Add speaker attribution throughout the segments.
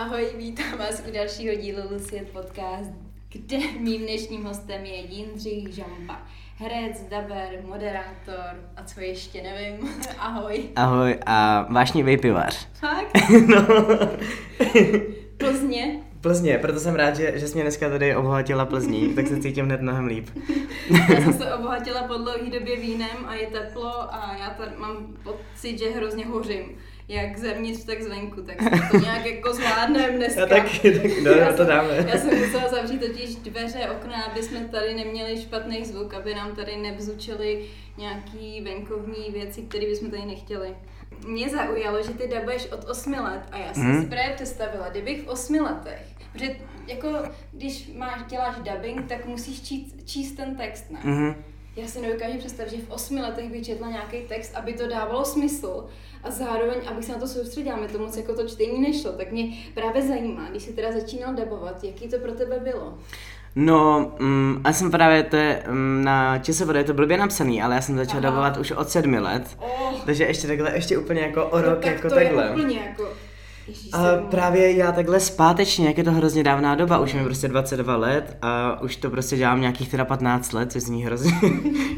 Speaker 1: Ahoj, vítám vás u dalšího dílu Lucie Podcast, kde mým dnešním hostem je Jindřich Žamba. Herec, daber, moderátor a co ještě nevím. Ahoj.
Speaker 2: Ahoj a vášnivý pivař.
Speaker 1: Fakt?
Speaker 2: no.
Speaker 1: Plzně?
Speaker 2: Plzně, proto jsem rád, že, že jsi mě dneska tady obohatila Plzní, tak se cítím hned mnohem líp.
Speaker 1: já jsem se obohatila po dlouhé době vínem a je teplo a já tady mám pocit, že hrozně hořím jak zevnitř, tak zvenku, tak to nějak jako zvládneme dneska.
Speaker 2: Já taky, tak no, já to dáme.
Speaker 1: Já jsem musela zavřít totiž dveře, okna, aby jsme tady neměli špatný zvuk, aby nám tady nevzúčili nějaký venkovní věci, které bychom tady nechtěli. Mě zaujalo, že ty dabuješ od 8 let a já jsem hmm. si právě představila, kdybych v 8 letech, protože jako když máš, děláš dubbing, tak musíš číst, číst ten text, ne? Mm-hmm. Já si nedokážu představit, že v 8 letech bych četla nějaký text, aby to dávalo smysl a zároveň, abych se na to soustředila, mi to moc jako to čtení nešlo, tak mě právě zajímá, když jsi teda začínal dabovat, jaký to pro tebe bylo?
Speaker 2: No, um, já jsem právě to, um, na ČSVD je to blbě napsaný, ale já jsem začal Aha. dabovat už od sedmi let, oh. takže ještě takhle, ještě úplně jako o no rok,
Speaker 1: tak
Speaker 2: jako
Speaker 1: to
Speaker 2: takhle.
Speaker 1: Je úplně jako
Speaker 2: a právě já takhle zpátečně, jak je to hrozně dávná doba, už mi prostě 22 let a už to prostě dělám nějakých teda 15 let, což zní hrozně,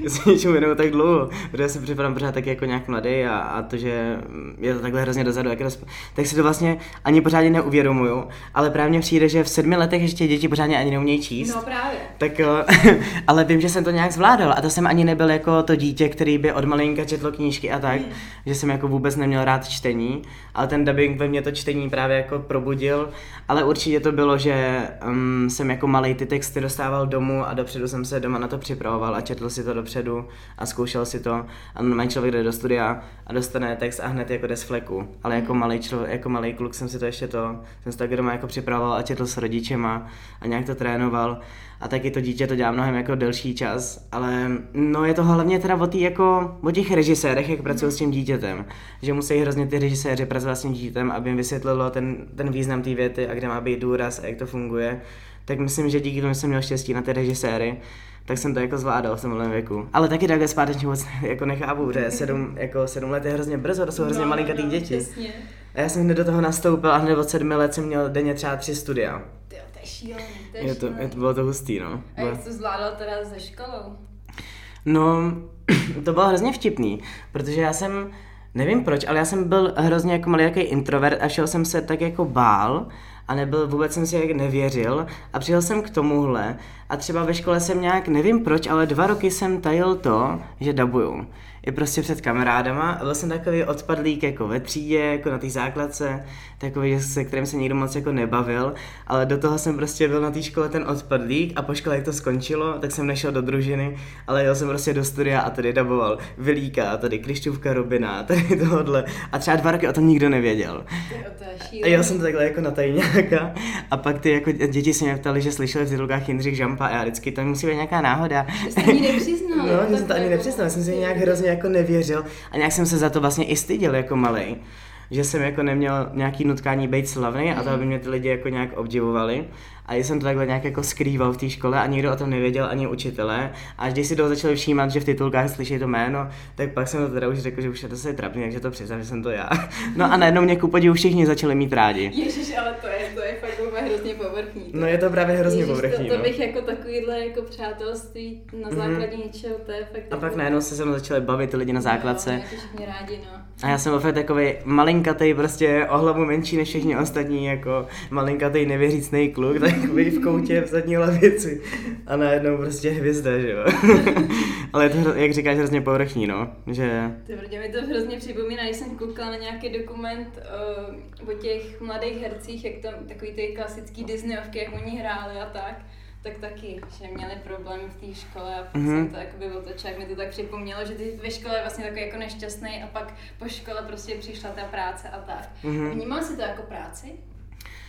Speaker 2: se něčemu věnuju tak dlouho, protože já si připadám pořád tak jako nějak mladý a, a to, že je to takhle hrozně dozadu, jak to, tak si to vlastně ani pořádně neuvědomuju, ale právě přijde, že v sedmi letech ještě děti pořádně ani neumějí číst.
Speaker 1: No právě.
Speaker 2: Tak, ale vím, že jsem to nějak zvládal a to jsem ani nebyl jako to dítě, který by od malinka četlo knížky a tak, mm. že jsem jako vůbec neměl rád čtení, ale ten dubbing ve mně to čtení právě jako probudil, ale určitě to bylo, že um, jsem jako malý ty texty dostával domů a dopředu jsem se doma na to připravoval a četl si to dopředu a zkoušel si to. A normální člověk jde do studia a dostane text a hned jako jde z fleku, ale jako malý člověk, jako malý kluk jsem si to ještě to, jsem si to doma jako připravoval a četl s rodičema a nějak to trénoval. A taky to dítě to dělá mnohem jako delší čas, ale no je to hlavně teda o, tý, jako, o těch režisérech, jak pracují s tím dítětem, že musí hrozně ty režiséři pracovat s tím dítětem, aby jim vysvětlilo ten, ten význam té věty a kde má být důraz a jak to funguje, tak myslím, že díky tomu jsem měl štěstí na ty režiséry, tak jsem to jako zvládal v tomhle věku. Ale taky takhle zpátečně moc jako nechápu, že sedm, jako sedm let je hrozně brzo, to jsou hrozně no, malinkatý no, děti.
Speaker 1: Přesně.
Speaker 2: A já jsem hned do toho nastoupil a hned od sedmi let jsem měl denně třeba tři studia
Speaker 1: je šílený, to je,
Speaker 2: je to, je to, bylo to hustý, no.
Speaker 1: A jak to zvládal teda ze školou?
Speaker 2: No, to bylo hrozně vtipný, protože já jsem, nevím proč, ale já jsem byl hrozně jako malý jaký introvert a šel jsem se tak jako bál a nebyl, vůbec jsem si jak nevěřil. A přijel jsem k tomuhle a třeba ve škole jsem nějak, nevím proč, ale dva roky jsem tajil to, že dabuju i prostě před kamarádama a byl jsem takový odpadlík jako ve třídě, jako na té základce, takový, se kterým se nikdo moc jako nebavil, ale do toho jsem prostě byl na té škole ten odpadlík a po škole, jak to skončilo, tak jsem nešel do družiny, ale jel jsem prostě do studia a tady daboval Vilíka, a tady Krišťůvka Robina, tady tohle a třeba dva roky o tom nikdo nevěděl. A jel jsem to takhle jako na tajňáka a pak ty jako děti se mě ptali, že slyšeli v titulkách Jindřich Žampa a já vždycky to musí být nějaká náhoda.
Speaker 1: Jste ani nepřiznal.
Speaker 2: no, jsem to ani nepřiznal, jsem si nějak hrozně jako nevěřil a nějak jsem se za to vlastně i styděl jako malý že jsem jako neměl nějaký nutkání být slavný a to, aby mě ty lidi jako nějak obdivovali. A jsem to takhle nějak jako skrýval v té škole a nikdo o tom nevěděl, ani učitelé. A když si toho začali všímat, že v titulkách slyší to jméno, tak pak jsem to teda už řekl, že už je to se trapný, takže to přiznám, že jsem to já. No a najednou mě ku podivu všichni začali mít rádi.
Speaker 1: Ježiš, ale to je, to je fakt hrozně povrchní.
Speaker 2: No je to právě hrozně Ježiš, povrchní.
Speaker 1: To, to, no. bych jako takovýhle jako přátelství na mhm. základě mm. něčeho, to je fakt.
Speaker 2: A pak najednou se se mnou začali bavit ty lidi na základce.
Speaker 1: No, rádi, no.
Speaker 2: A já jsem fakt takový malinkatý, prostě o hlavu menší než všichni ostatní, jako malinkatý nevěřícný kluk, takový v koutě v zadní lavici. A najednou prostě hvězda, že jo. Ale je to, jak říkáš, hrozně povrchní, no. Že...
Speaker 1: Ty brdě, mi to hrozně připomíná, když jsem koukala na nějaký dokument uh, o těch mladých hercích, jak tam takový ty klasický Disneyovky, jak oni hráli a tak tak taky, že měli problémy v té škole a pak mm-hmm. jsem to jakoby otočila, jak mi to tak připomnělo, že ty ve škole je vlastně takový jako nešťastný a pak po škole prostě přišla ta práce a tak. Mm-hmm. Vnímal jsi to jako práci?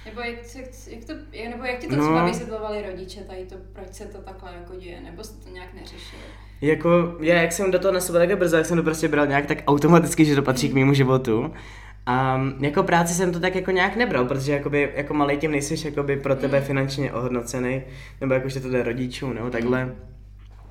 Speaker 1: Nebo jak, jak, jak, to, nebo jak ti to no. třeba vysvětlovali rodiče tady to, proč se to takhle jako děje, nebo jste to nějak neřešili?
Speaker 2: Jako, já jak jsem do toho nastupoval také brzo, jak jsem to prostě bral nějak tak automaticky, že to patří k mému životu. A jako práci jsem to tak jako nějak nebral, protože jakoby, jako malý tím nejsi jakoby pro tebe mm. finančně ohodnocený, nebo jakože to jde rodičů, nebo takhle.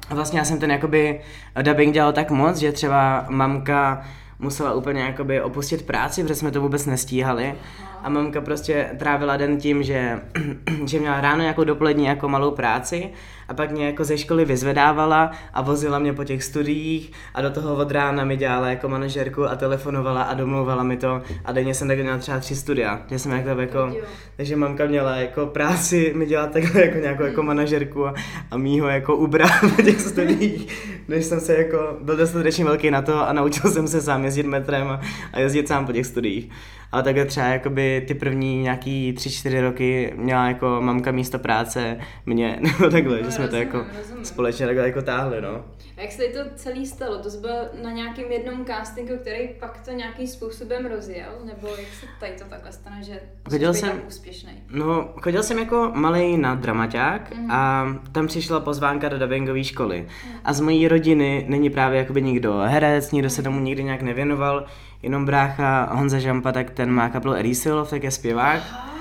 Speaker 2: A vlastně já jsem ten jakoby dubbing dělal tak moc, že třeba mamka musela úplně jakoby opustit práci, protože jsme to vůbec nestíhali. A mamka prostě trávila den tím, že, že měla ráno jako dopolední jako malou práci a pak mě jako ze školy vyzvedávala a vozila mě po těch studiích a do toho od rána mi dělala jako manažerku a telefonovala a domlouvala mi to. A denně jsem tak měla třeba tři studia, že jsem jako, jako takže mamka měla jako práci mi dělat takhle jako nějakou jako manažerku a, a mýho jako ubra po těch studiích, než jsem se jako byl dostatečně velký na to a naučil jsem se sám jezdit metrem a, a jezdit sám po těch studiích. Ale takhle třeba jakoby ty první nějaký tři, čtyři roky měla jako mamka místo práce mě, nebo takhle, no, že jsme rozumím, to jako rozumím. společně takhle jako táhli, no.
Speaker 1: A jak se to celý stalo? To jsi byl na nějakém jednom castingu, který pak to nějakým způsobem rozjel? Nebo jak se tady to takhle stane, že chodil jsem, tak úspěšný?
Speaker 2: No, chodil jsem jako malý na dramaťák mm. a tam přišla pozvánka do dubbingové školy. Mm. A z mojí rodiny není právě jakoby nikdo herec, nikdo se tomu nikdy nějak nevěnoval jenom brácha Honza Žampa, tak ten má kapelu Erisilov, tak je zpěvák.
Speaker 1: Aha,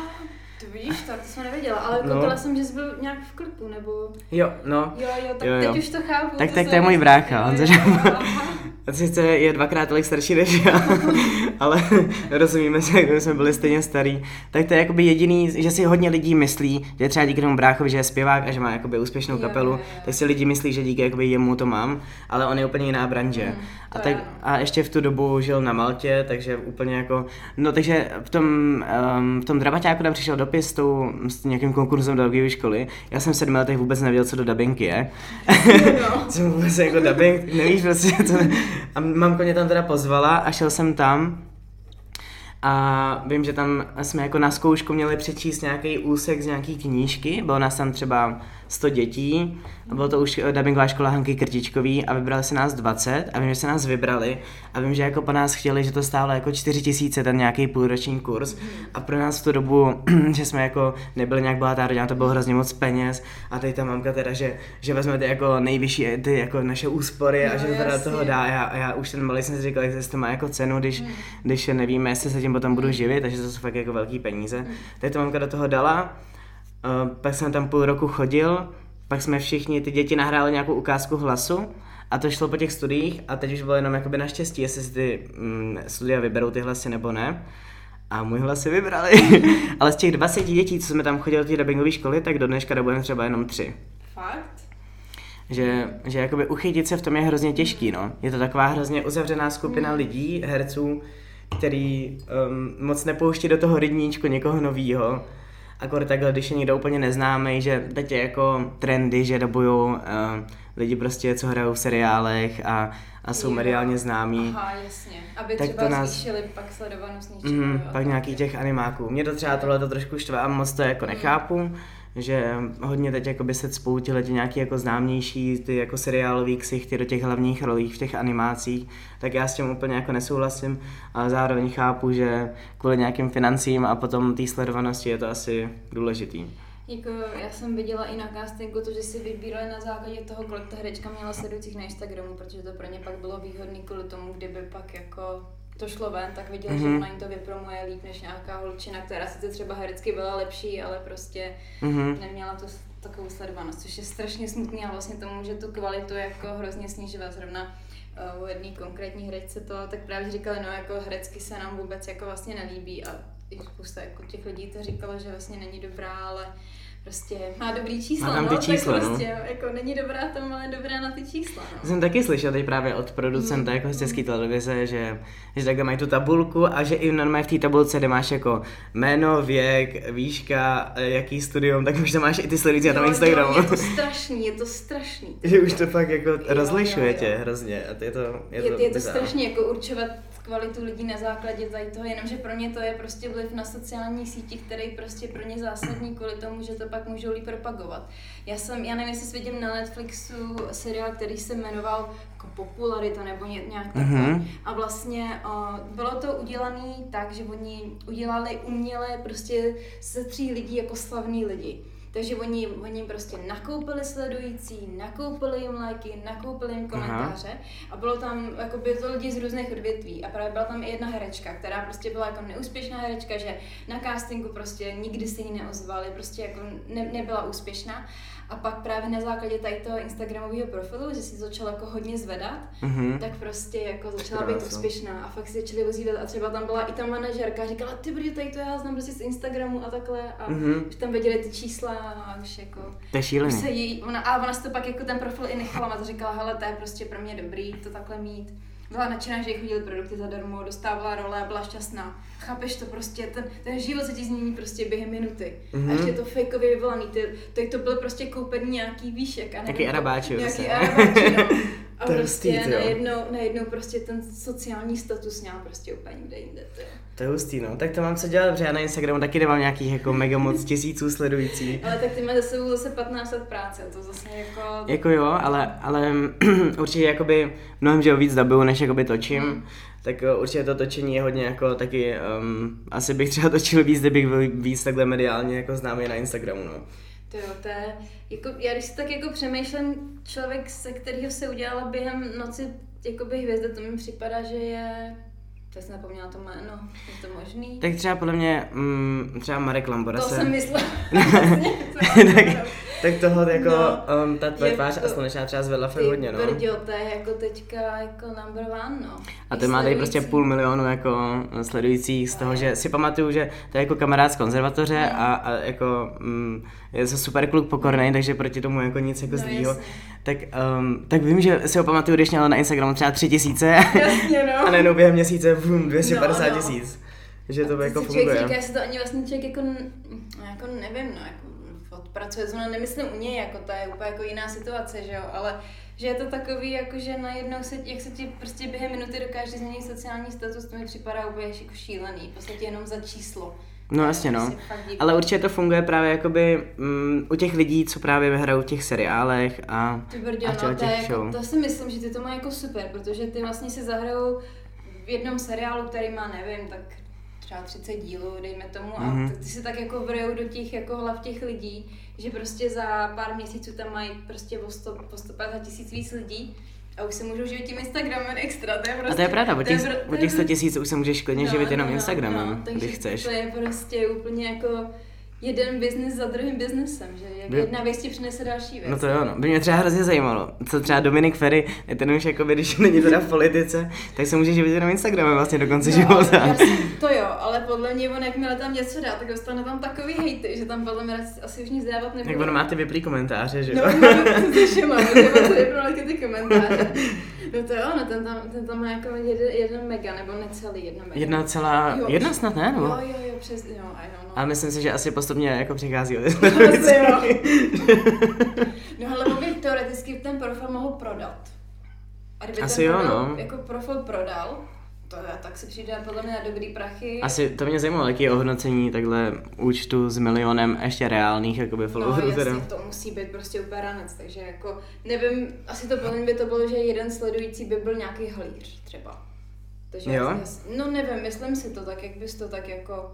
Speaker 1: vidíš, tak to jsem nevěděla, ale no. koukala jsem, že jsi byl nějak v klipu, nebo...
Speaker 2: Jo, no.
Speaker 1: Jo, jo, tak jo, jo. teď už to chápu.
Speaker 2: Tak, to tak to je můj brácha, Honza Žampa. Sice je dvakrát tolik starší než já, ale rozumíme se, jak jsme byli stejně starý. Tak to je jakoby jediný, že si hodně lidí myslí, že třeba díky tomu bráchovi, že je zpěvák a že má jakoby úspěšnou kapelu, je, je, je. tak si lidi myslí, že díky jakoby jemu to mám, ale on je úplně jiná branže. Mm, a, tak, a ještě v tu dobu žil na Maltě, takže úplně jako, no takže v tom, um, v tom dramaťáku tam přišel dopis s, tou, s nějakým konkurzem do dubbingové školy. Já jsem v sedmi letech vůbec nevěděl, co do dubbing je. No. co vůbec jako dubbing, nevíš prostě, co, a mamko mě tam teda pozvala a šel jsem tam a vím, že tam jsme jako na zkoušku měli přečíst nějaký úsek z nějaký knížky, bylo nás tam třeba 100 dětí, a bylo to už eh, dubbingová škola Hanky Krtičkový a vybrali se nás 20 a vím, že se nás vybrali. A vím, že jako po nás chtěli, že to stálo jako 4 tisíce ten nějaký půlroční kurz. A pro nás v tu dobu, že jsme jako nebyli nějak bohatá rodina, to bylo hrozně moc peněz. A teď ta mamka teda, že, že vezmete jako nejvyšší ty jako naše úspory no, a že to teda toho dá. A já, já už ten malý jsem si říkal, jestli to má jako cenu, když, mm. když nevíme, jestli se tím potom budu živit, takže to jsou fakt jako velký peníze. Mm. Teď ta mamka do toho dala, pak jsem tam půl roku chodil, pak jsme všichni, ty děti nahráli nějakou ukázku hlasu a to šlo po těch studiích a teď už bylo jenom jakoby naštěstí, jestli si ty mm, studia vyberou ty hlasy nebo ne. A můj hlas si vybrali. Ale z těch 20 dětí, co jsme tam chodili do té dubbingové školy, tak do dneška dobujeme třeba jenom tři.
Speaker 1: Fakt?
Speaker 2: Že, že jakoby uchytit se v tom je hrozně těžký, no. Je to taková hrozně uzavřená skupina mm. lidí, herců, který um, moc nepouští do toho rybníčku někoho novýho Akor takhle, když je někdo úplně neznámý, že teď je jako trendy, že dobují uh, lidi prostě, co hrajou v seriálech a, a jsou jo. mediálně známí.
Speaker 1: Aha, jasně. Aby tak třeba to nás... zvýšili pak sledovanost něčeho. Mm,
Speaker 2: pak nějakých těch animáků. Mě to třeba tohle to trošku štve a moc to jako nechápu. Že hodně teď jako by se spoutili ty nějaký jako známější ty jako seriálový ksichty do těch hlavních rolí v těch animacích, tak já s tím úplně jako nesouhlasím, ale zároveň chápu, že kvůli nějakým financím a potom té sledovanosti je to asi důležitý.
Speaker 1: Jako já jsem viděla i na castingu to, že si vybírali na základě toho, kolik ta herečka měla sledujících na Instagramu, protože to pro ně pak bylo výhodné kvůli tomu, kdyby pak jako to šlo ven, tak viděla, mm-hmm. že mhm. ona jim to vypromuje líp než nějaká holčina, která sice třeba herecky byla lepší, ale prostě mm-hmm. neměla to takovou sledovanost, což je strašně smutný a vlastně to může tu kvalitu jako hrozně snižovat. Zrovna uh, u jedné konkrétní herečce to tak právě říkali, no jako herecky se nám vůbec jako vlastně nelíbí a i spousta jako těch lidí to říkalo, že vlastně není dobrá, ale prostě má dobrý čísla, má tam ty no, čísla, tak no. prostě, jako není dobrá tam, ale dobrá na ty čísla, no.
Speaker 2: Jsem taky slyšel teď právě od producenta mm. jako z české televize, že, že takhle mají tu tabulku a že i normálně v té tabulce, kde máš jako jméno, věk, výška, eh, jaký studium, tak už tam máš i ty sledující na tom Instagramu.
Speaker 1: Jo, je to strašný, je to strašný.
Speaker 2: že už to fakt jako rozlišuje tě hrozně a je to, je,
Speaker 1: je to, je to strašně jako určovat kvalitu lidí na základě tady toho, jenomže pro ně to je prostě vliv na sociální síti, který prostě pro ně zásadní kvůli tomu, že to pak můžou líp propagovat. Já jsem, já nevím, jestli viděl na Netflixu seriál, který se jmenoval jako Popularita nebo nějak takhle. Mm-hmm. A vlastně uh, bylo to udělané tak, že oni udělali uměle prostě ze tří lidí jako slavní lidi Takže oni, oni prostě nakoupili sledující, nakoupili jim lajky, nakoupili jim komentáře Aha. a bylo tam, jako by to lidi z různých odvětví a právě byla tam i jedna herečka, která prostě byla jako neúspěšná herečka, že na castingu prostě nikdy se jí neozvali, prostě jako ne, nebyla úspěšná a pak právě na základě tady toho Instagramového profilu, že si začala jako hodně zvedat, mm-hmm. tak prostě jako začala být úspěšná a fakt si začali ozývat a třeba tam byla i ta manažerka, říkala, ty brdy, tady to já znám prostě z Instagramu a takhle a mm-hmm. už tam viděli ty čísla a už jako...
Speaker 2: To je šílený.
Speaker 1: Se jí, ona, a ona si to pak jako ten profil i nechala, a říkala, hele, to je prostě pro mě dobrý to takhle mít byla nadšená, že jí chodili produkty zadarmo, dostávala role a byla šťastná. Chápeš to prostě, ten, ten život se ti změní prostě během minuty. Mm-hmm. A ještě to fakeově vyvolaný, ty, to, to byl prostě koupený nějaký výšek. A
Speaker 2: nějaký arabáči.
Speaker 1: Nějaký arabáči, no. A to prostě hustý, najednou, najednou prostě ten sociální status měl prostě úplně někde jinde.
Speaker 2: To je hustý, no. Tak to mám co dělat, protože já na Instagramu taky nemám nějakých jako mega moc tisíců sledující.
Speaker 1: ale tak ty máš za sebou zase 15 let práce, to zase jako...
Speaker 2: Jako jo, ale, ale určitě jakoby mnohem, že víc dabuju, než jakoby točím. Hmm. Tak eh, určitě to točení je hodně jako taky, um, asi bych třeba točil víc, kdybych byl víc takhle mediálně jako známý na Instagramu, no.
Speaker 1: To jo, to je, jako, já když si tak jako přemýšlím, člověk, se kterého se udělala během noci jakoby hvězda, to mi připadá, že je to jsem napomněla to jméno, je to možný?
Speaker 2: Tak třeba podle mě, mm, třeba Marek Lambora
Speaker 1: To
Speaker 2: se...
Speaker 1: jsem myslela.
Speaker 2: tak, tak toho jako, no, um, ta tvoje tvář a slunečná třeba zvedla fakt hodně, no.
Speaker 1: Brďo, to je jako teďka jako number one, no.
Speaker 2: A ten má tady prostě půl milionu jako sledujících z toho, že si pamatuju, že to je jako kamarád z konzervatoře no. a, a jako mm, je to super kluk pokorný, takže proti tomu jako nic jako no, zlýho. Tak, um, tak vím, že si ho pamatuju, když měl na Instagramu třeba tři tisíce
Speaker 1: Jasně, no.
Speaker 2: a najednou během měsíce bum, 250 no, no. tisíc. Že to jako funguje.
Speaker 1: Člověk říká, že to ani vlastně člověk jako, jako nevím, no, jako odpracuje, zrovna nemyslím u něj, jako to je úplně jako jiná situace, že jo, ale že je to takový, jako že najednou se, jak se ti prostě během minuty dokáže změnit sociální status, to mi připadá úplně jako šílený, v podstatě jenom za číslo.
Speaker 2: No jasně no, ale určitě to funguje právě jakoby um, u těch lidí, co právě hrajou v těch seriálech a,
Speaker 1: ty a no, těch to, jako, to si myslím, že ty to má jako super, protože ty vlastně si zahrajou v jednom seriálu, který má, nevím, tak třeba 30 dílů, dejme tomu, mm-hmm. a mhm. ty se tak jako vrejou do těch jako hlav těch lidí, že prostě za pár měsíců tam mají prostě po, 100, po 150 tisíc víc lidí a už se můžou živit tím Instagramem extra, to je prostě...
Speaker 2: A to je pravda, o těch, o těch 100 tisíc už se můžeš klidně no, živit jenom no, Instagramem,
Speaker 1: no,
Speaker 2: když chceš.
Speaker 1: to je prostě úplně jako jeden biznis za druhým biznesem, že jak jedna věc ti přinese další věc.
Speaker 2: No to jo, no. By mě třeba hrozně zajímalo, co třeba Dominik Ferry, ten už jako když není teda v politice, tak se může živit jenom Instagramem vlastně do konce no, života.
Speaker 1: Jasný, to jo, ale podle mě on jakmile tam něco dá, tak dostane tam takový hejty, že tam podle mě asi už nic dávat nebude.
Speaker 2: Tak on má ty vyplý komentáře, že
Speaker 1: jo? No, no, to to ty komentáře. No to jo, no ten tam, ten tam má jako jeden, jeden mega, nebo necelý jedna mega.
Speaker 2: Jedna celá, jo, jedna snad ne?
Speaker 1: Nebo? Jo, jo, jo, přes, jo, I know, no.
Speaker 2: A myslím si, že asi postupně jako přichází od
Speaker 1: Asi jo. no ale on by teoreticky ten profil mohl prodat. A kdyby
Speaker 2: asi
Speaker 1: ten
Speaker 2: jo, no.
Speaker 1: jako profil prodal, to je, tak si přijde podle mě na dobrý prachy.
Speaker 2: Asi to mě zajímalo, jaký je ohodnocení takhle účtu s milionem ještě reálných jakoby followerů.
Speaker 1: No jasně, to musí být prostě úplně ranec, takže jako nevím, asi to podle mě by to bylo, že jeden sledující by byl nějaký halíř třeba. Takže jo? Jasně, no nevím, myslím si to tak, jak bys to tak jako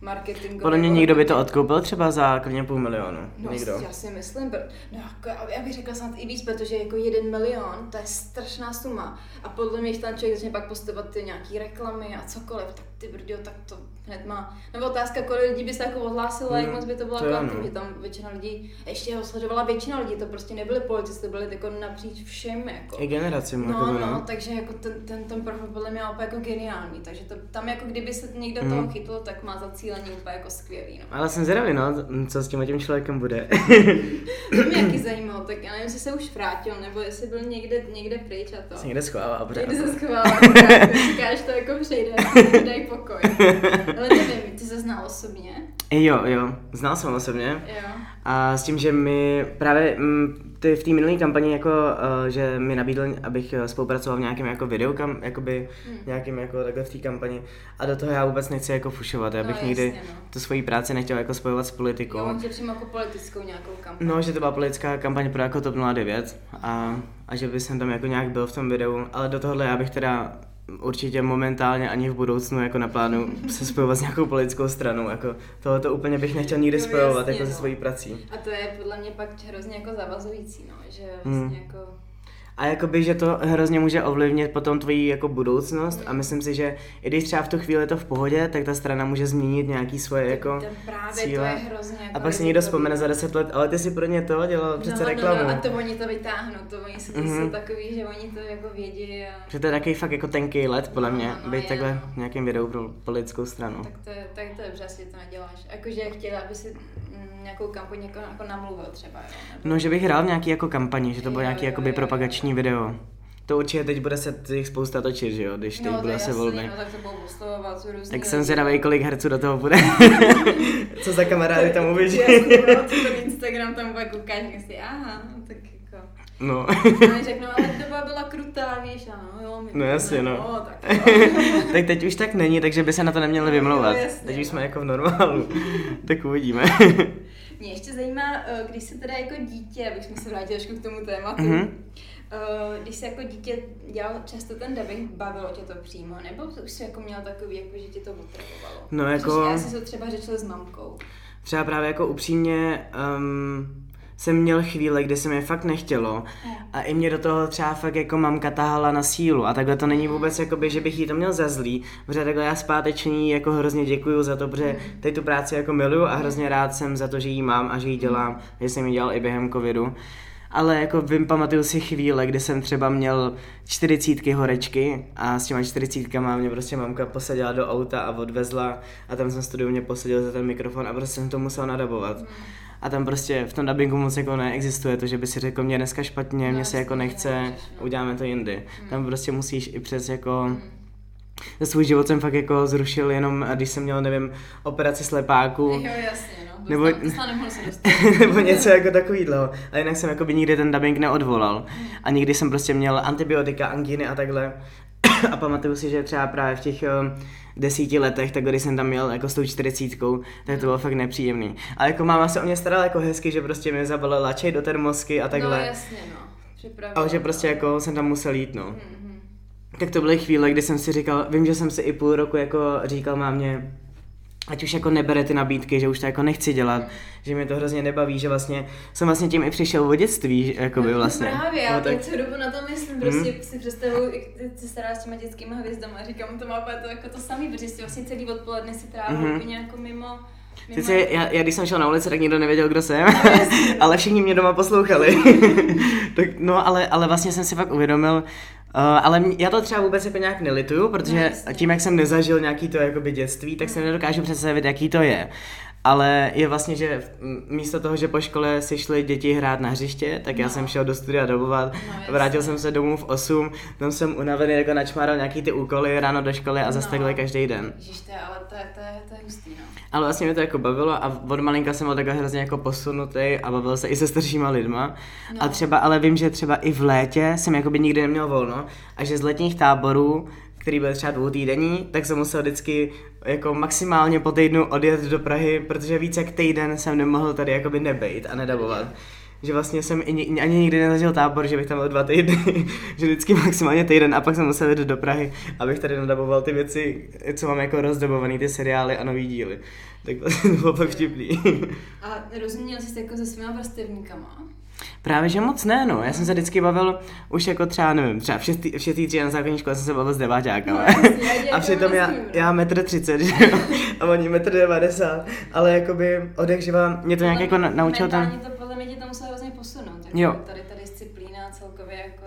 Speaker 1: marketingový.
Speaker 2: Podle mě někdo by to odkoupil třeba za klidně půl milionu.
Speaker 1: No,
Speaker 2: někdo.
Speaker 1: já si myslím, no jako, já bych řekla snad i víc, protože jako jeden milion, to je strašná suma. A podle mě, když tam člověk začne pak postupovat ty nějaký reklamy a cokoliv, tak ty brdio, tak to hned má. Nebo otázka, kolik lidí by se jako odhlásilo, hmm, jak moc by to bylo to jako že tam většina lidí, ještě ho sledovala většina lidí, to prostě nebyly politici, to byly jako napříč všem. Jako.
Speaker 2: I generaci
Speaker 1: no, jako no, no, takže jako ten, ten, ten profil podle mě úplně jako geniální, takže to, tam jako kdyby se někdo hmm. toho chytl, tak má zacílení úplně jako skvělý. No.
Speaker 2: Ale jsem zvědavý, no, co s tím tím člověkem bude.
Speaker 1: to mě jaký zajímalo, tak já nevím, jestli se už vrátil, nebo jestli byl někde, někde pryč a to.
Speaker 2: Se někde schovává,
Speaker 1: Někde se schovává, říkáš to jako přejde, dej pokoj. Ale nevím, ty se znal osobně?
Speaker 2: Jo, jo, znal jsem osobně.
Speaker 1: Jo.
Speaker 2: A s tím, že mi právě mm, ty v té minulé kampani jako, uh, že mi nabídl, abych eh, spolupracoval v nějakém jako videokam, jakoby hmm. nějakým jako takhle v té kampani a do toho já vůbec nechci jako fušovat, já bych no, nikdy no. tu svoji práci nechtěl jako spojovat s politikou. Jo,
Speaker 1: že přímo jako politickou nějakou kampaň.
Speaker 2: No, že to byla politická kampaň pro jako TOP 09 a, a že by jsem tam jako nějak byl v tom videu, ale do tohohle já bych teda určitě momentálně ani v budoucnu jako na plánu se spojovat s nějakou politickou stranou. Jako tohle to úplně bych nechtěl nikdy
Speaker 1: No
Speaker 2: spojovat
Speaker 1: jasně,
Speaker 2: jako se
Speaker 1: no.
Speaker 2: svojí prací.
Speaker 1: A to je podle mě pak hrozně jako zavazující, no, že vlastně
Speaker 2: Hmm.
Speaker 1: jako...
Speaker 2: A jakoby, že to hrozně může ovlivnit potom tvoji jako budoucnost a myslím si, že i když třeba v tu chvíli je to v pohodě, tak ta strana může změnit nějaký svoje jako
Speaker 1: právě
Speaker 2: cíle.
Speaker 1: to je hrozně jako
Speaker 2: A pak si někdo vzpomene za 10 let, ale ty si pro ně to dělal přece
Speaker 1: no,
Speaker 2: reklamu.
Speaker 1: No, no, a to oni to vytáhnou, to oni jsou, to
Speaker 2: Mhm.
Speaker 1: jsou takový, že oni to jako vědí a...
Speaker 2: Že to je takový fakt jako tenký let, podle
Speaker 1: No,
Speaker 2: mě,
Speaker 1: no, no,
Speaker 2: být
Speaker 1: je,
Speaker 2: takhle
Speaker 1: no.
Speaker 2: v nějakém videu pro politickou stranu.
Speaker 1: Tak to, je, tak to je dobře, jestli to neděláš. Jakože chtěla, aby si mm, nějakou kampaň jako, jako namluvil třeba, jo? Nebo...
Speaker 2: No, že bych hrál v nějaký jako kampani, že to bylo nějaký
Speaker 1: jo,
Speaker 2: jakoby
Speaker 1: jo,
Speaker 2: propagační video. To určitě teď bude se těch spousta točit, že jo, když teď
Speaker 1: no, to
Speaker 2: bude se volby.
Speaker 1: no, tak to budou oslovovat co různý
Speaker 2: Tak jsem zvědavý, kolik herců do toho bude. Co za kamarády tam uvidí.
Speaker 1: No, to ten Instagram tam bude koukáš, si, aha, no, tak jako...
Speaker 2: No.
Speaker 1: A oni řeknou, ale doba byla krutá, víš, ano, jo, my
Speaker 2: No jasně, no.
Speaker 1: no tak
Speaker 2: tak teď už tak není, takže by se na to neměli vymlouvat.
Speaker 1: No, jasně,
Speaker 2: Teď už
Speaker 1: no.
Speaker 2: jsme jako v normálu. tak uvidíme.
Speaker 1: Mě ještě zajímá, eh, když se teda jako dítě, abych jsme se vrátili trošku k tomu tématu,
Speaker 2: Mhm.
Speaker 1: Eh, když se jako dítě dělal často ten dubbing, bavilo tě to přímo, nebo už jsi jako měl takový, jako, že tě to otravovalo?
Speaker 2: No, jako-
Speaker 1: já si to třeba řešil s mamkou.
Speaker 2: Třeba právě jako upřímně um, jsem měl chvíle, kdy se mi fakt nechtělo a i mě do toho třeba fakt jako mamka tahala na sílu a takhle to není vůbec jakoby, že bych jí to měl za zlý, protože takhle já zpáteční jako hrozně děkuju za to, protože teď tu práci jako miluju a hrozně rád jsem za to, že ji mám a že ji dělám, že jsem ji dělal i během covidu. Ale jako vím, pamatuju si chvíle, kdy jsem třeba měl čtyřicítky horečky a s těma čtyřicítkama mě prostě mamka posadila do auta a odvezla a tam jsem studiu mě posadil za ten mikrofon a prostě jsem to musel nadabovat. A tam prostě v tom dubbingu moc jako neexistuje to, že by si řekl, mě dneska špatně,
Speaker 1: No
Speaker 2: mě se
Speaker 1: jasně,
Speaker 2: jako nechce,
Speaker 1: no.
Speaker 2: uděláme to jindy. Tam prostě musíš i přes jako... Za svůj život jsem fakt jako zrušil jenom, když jsem měl, nevím, operaci slepáku.
Speaker 1: Jo, jasně, no.
Speaker 2: Nebo-
Speaker 1: Nebo... Dostat.
Speaker 2: nebo něco jako takovýhle. A jinak jsem jako by nikdy ten dubbing neodvolal. A nikdy jsem prostě měl antibiotika, angíny a takhle. a pamatuju si, že třeba právě v těch um, desíti letech, tak když jsem tam měl jako s tou čtyřicítkou, tak to bylo fakt nepříjemný. A jako máma se o mě starala jako hezky, že prostě mě zabalila čaj do termosky a takhle.
Speaker 1: No jasně, no. Připravila.
Speaker 2: ale že prostě jako jsem tam musel jít, no.
Speaker 1: Mhm.
Speaker 2: Tak to byly chvíle, kdy jsem si říkal, vím, že jsem si i půl roku jako říkal mámě, ať už jako nebere ty nabídky, že už to jako nechci dělat, že mě to hrozně nebaví, že vlastně jsem vlastně tím i přišel o dětství, že jakoby vlastně.
Speaker 1: No právě, já
Speaker 2: no,
Speaker 1: tak... celou dobu na to myslím, prostě si představuju, jak se staráš s těma dětskými hvězdama a říkám, to má to jako to samý, protože si vlastně celý odpoledne si trávil
Speaker 2: Mhm.
Speaker 1: úplně jako mimo, mimo
Speaker 2: Sice já, já, když jsem šel na ulici, tak nikdo nevěděl, kdo jsem, ale všichni mě doma poslouchali. tak, no, ale, ale vlastně jsem si fakt uvědomil, Uh, ale já to třeba vůbec jako nějak nelituju, protože
Speaker 1: No,
Speaker 2: tím, jak jsem nezažil nějaký to jakoby dětství, tak si nedokážu představit, jaký to je. Ale je vlastně, že místo toho, že po škole si šly děti hrát na hřiště, tak já
Speaker 1: No.
Speaker 2: jsem šel do studia dobovat,
Speaker 1: No,
Speaker 2: vrátil jsem se domů v 8, tam jsem unavený jako načmáral nějaký ty úkoly ráno do školy a zase
Speaker 1: No.
Speaker 2: takhle každý den.
Speaker 1: Ježiš, to je, ale to je, to je, to je hustý, no.
Speaker 2: Ale vlastně mě to jako bavilo a od malinka jsem byl takhle hrozně jako posunutý a bavil se i se staršíma lidma.
Speaker 1: No.
Speaker 2: A třeba, ale vím, že třeba i v létě jsem jako by nikdy neměl volno a že z letních táborů, který byl třeba dvoutýdenní, tak jsem musel vždycky jako maximálně po týdnu odjet do Prahy, protože víc jak týden jsem nemohl tady jakoby nebejt a nedabovat. Že vlastně jsem ani nikdy nezažil tábor, že bych tam byl dva týdny, že vždycky maximálně týden a pak jsem musel jít do Prahy, abych tady nadaboval ty věci, co mám jako rozdobovaný, ty seriály a nový díly. Tak to bylo fakt vtipný.
Speaker 1: A rozuměl jsi jako se svýma vrstevníkama?
Speaker 2: Právě, že moc ne, no. Já jsem se vždycky bavil už jako třeba, nevím, třeba v šestý, v šestý třídě na základní škole jsem se bavil s deváťákama.
Speaker 1: No, jasně,
Speaker 2: a přitom já, já metr třicet, že jo, a oni metr devadesát, ale jakoby odehřiva, mě to nějak jako na- naučil.
Speaker 1: Mentálně to podle mě tě to muselo hrozně posunout. Jako
Speaker 2: Jo.
Speaker 1: Tady ta disciplína celkově jako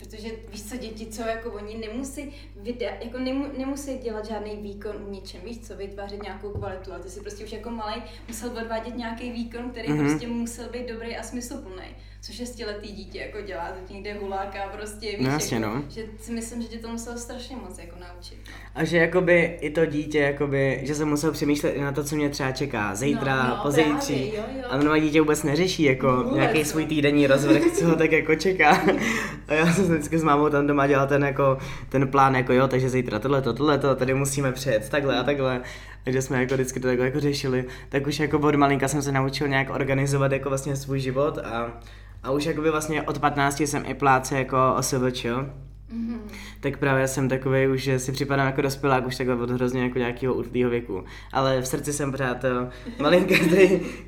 Speaker 1: Protože víš co, děti, co jako oni nemusí, videa, jako nemu, nemusí dělat žádný výkon v ničem, víš co, vytvářet nějakou kvalitu a ty si prostě už jako malý musel odvádět nějaký výkon, který
Speaker 2: Mhm.
Speaker 1: mm-hmm. prostě musel být dobrý a smysluplný. Co šestiletý dítě jako dělá, teď někde huláka prostě, víš,
Speaker 2: No jasně,
Speaker 1: jako,
Speaker 2: no.
Speaker 1: že si myslím, že tě to muselo strašně moc jako naučit. No.
Speaker 2: A že jakoby i to dítě, jakoby, že jsem musel přemýšlet i na to, co mě třeba čeká. Zítra,
Speaker 1: No, no,
Speaker 2: pozítří. A mnoho dítě vůbec neřeší jako
Speaker 1: Vůbec,
Speaker 2: nějaký
Speaker 1: no.
Speaker 2: svůj týdenní rozvrh, co ho tak jako čeká. A já jsem vždycky s mámou tam doma dělal ten, jako, ten plán, jako jo, takže zítra tohleto, tohleto, tady musíme přejet, takhle a takhle. Takže jsme jako vždycky to takhle jako řešili. Tak už jako od malinka jsem se naučil nějak organizovat jako vlastně svůj život a, a už jakoby vlastně od 15 jsem i pláce jako OSVČ.
Speaker 1: Mhm.
Speaker 2: Tak právě jsem takový už, že si připadám jako dospělák už takhle od hrozně jako nějakého útlýho věku. Ale v srdci jsem pořád malinký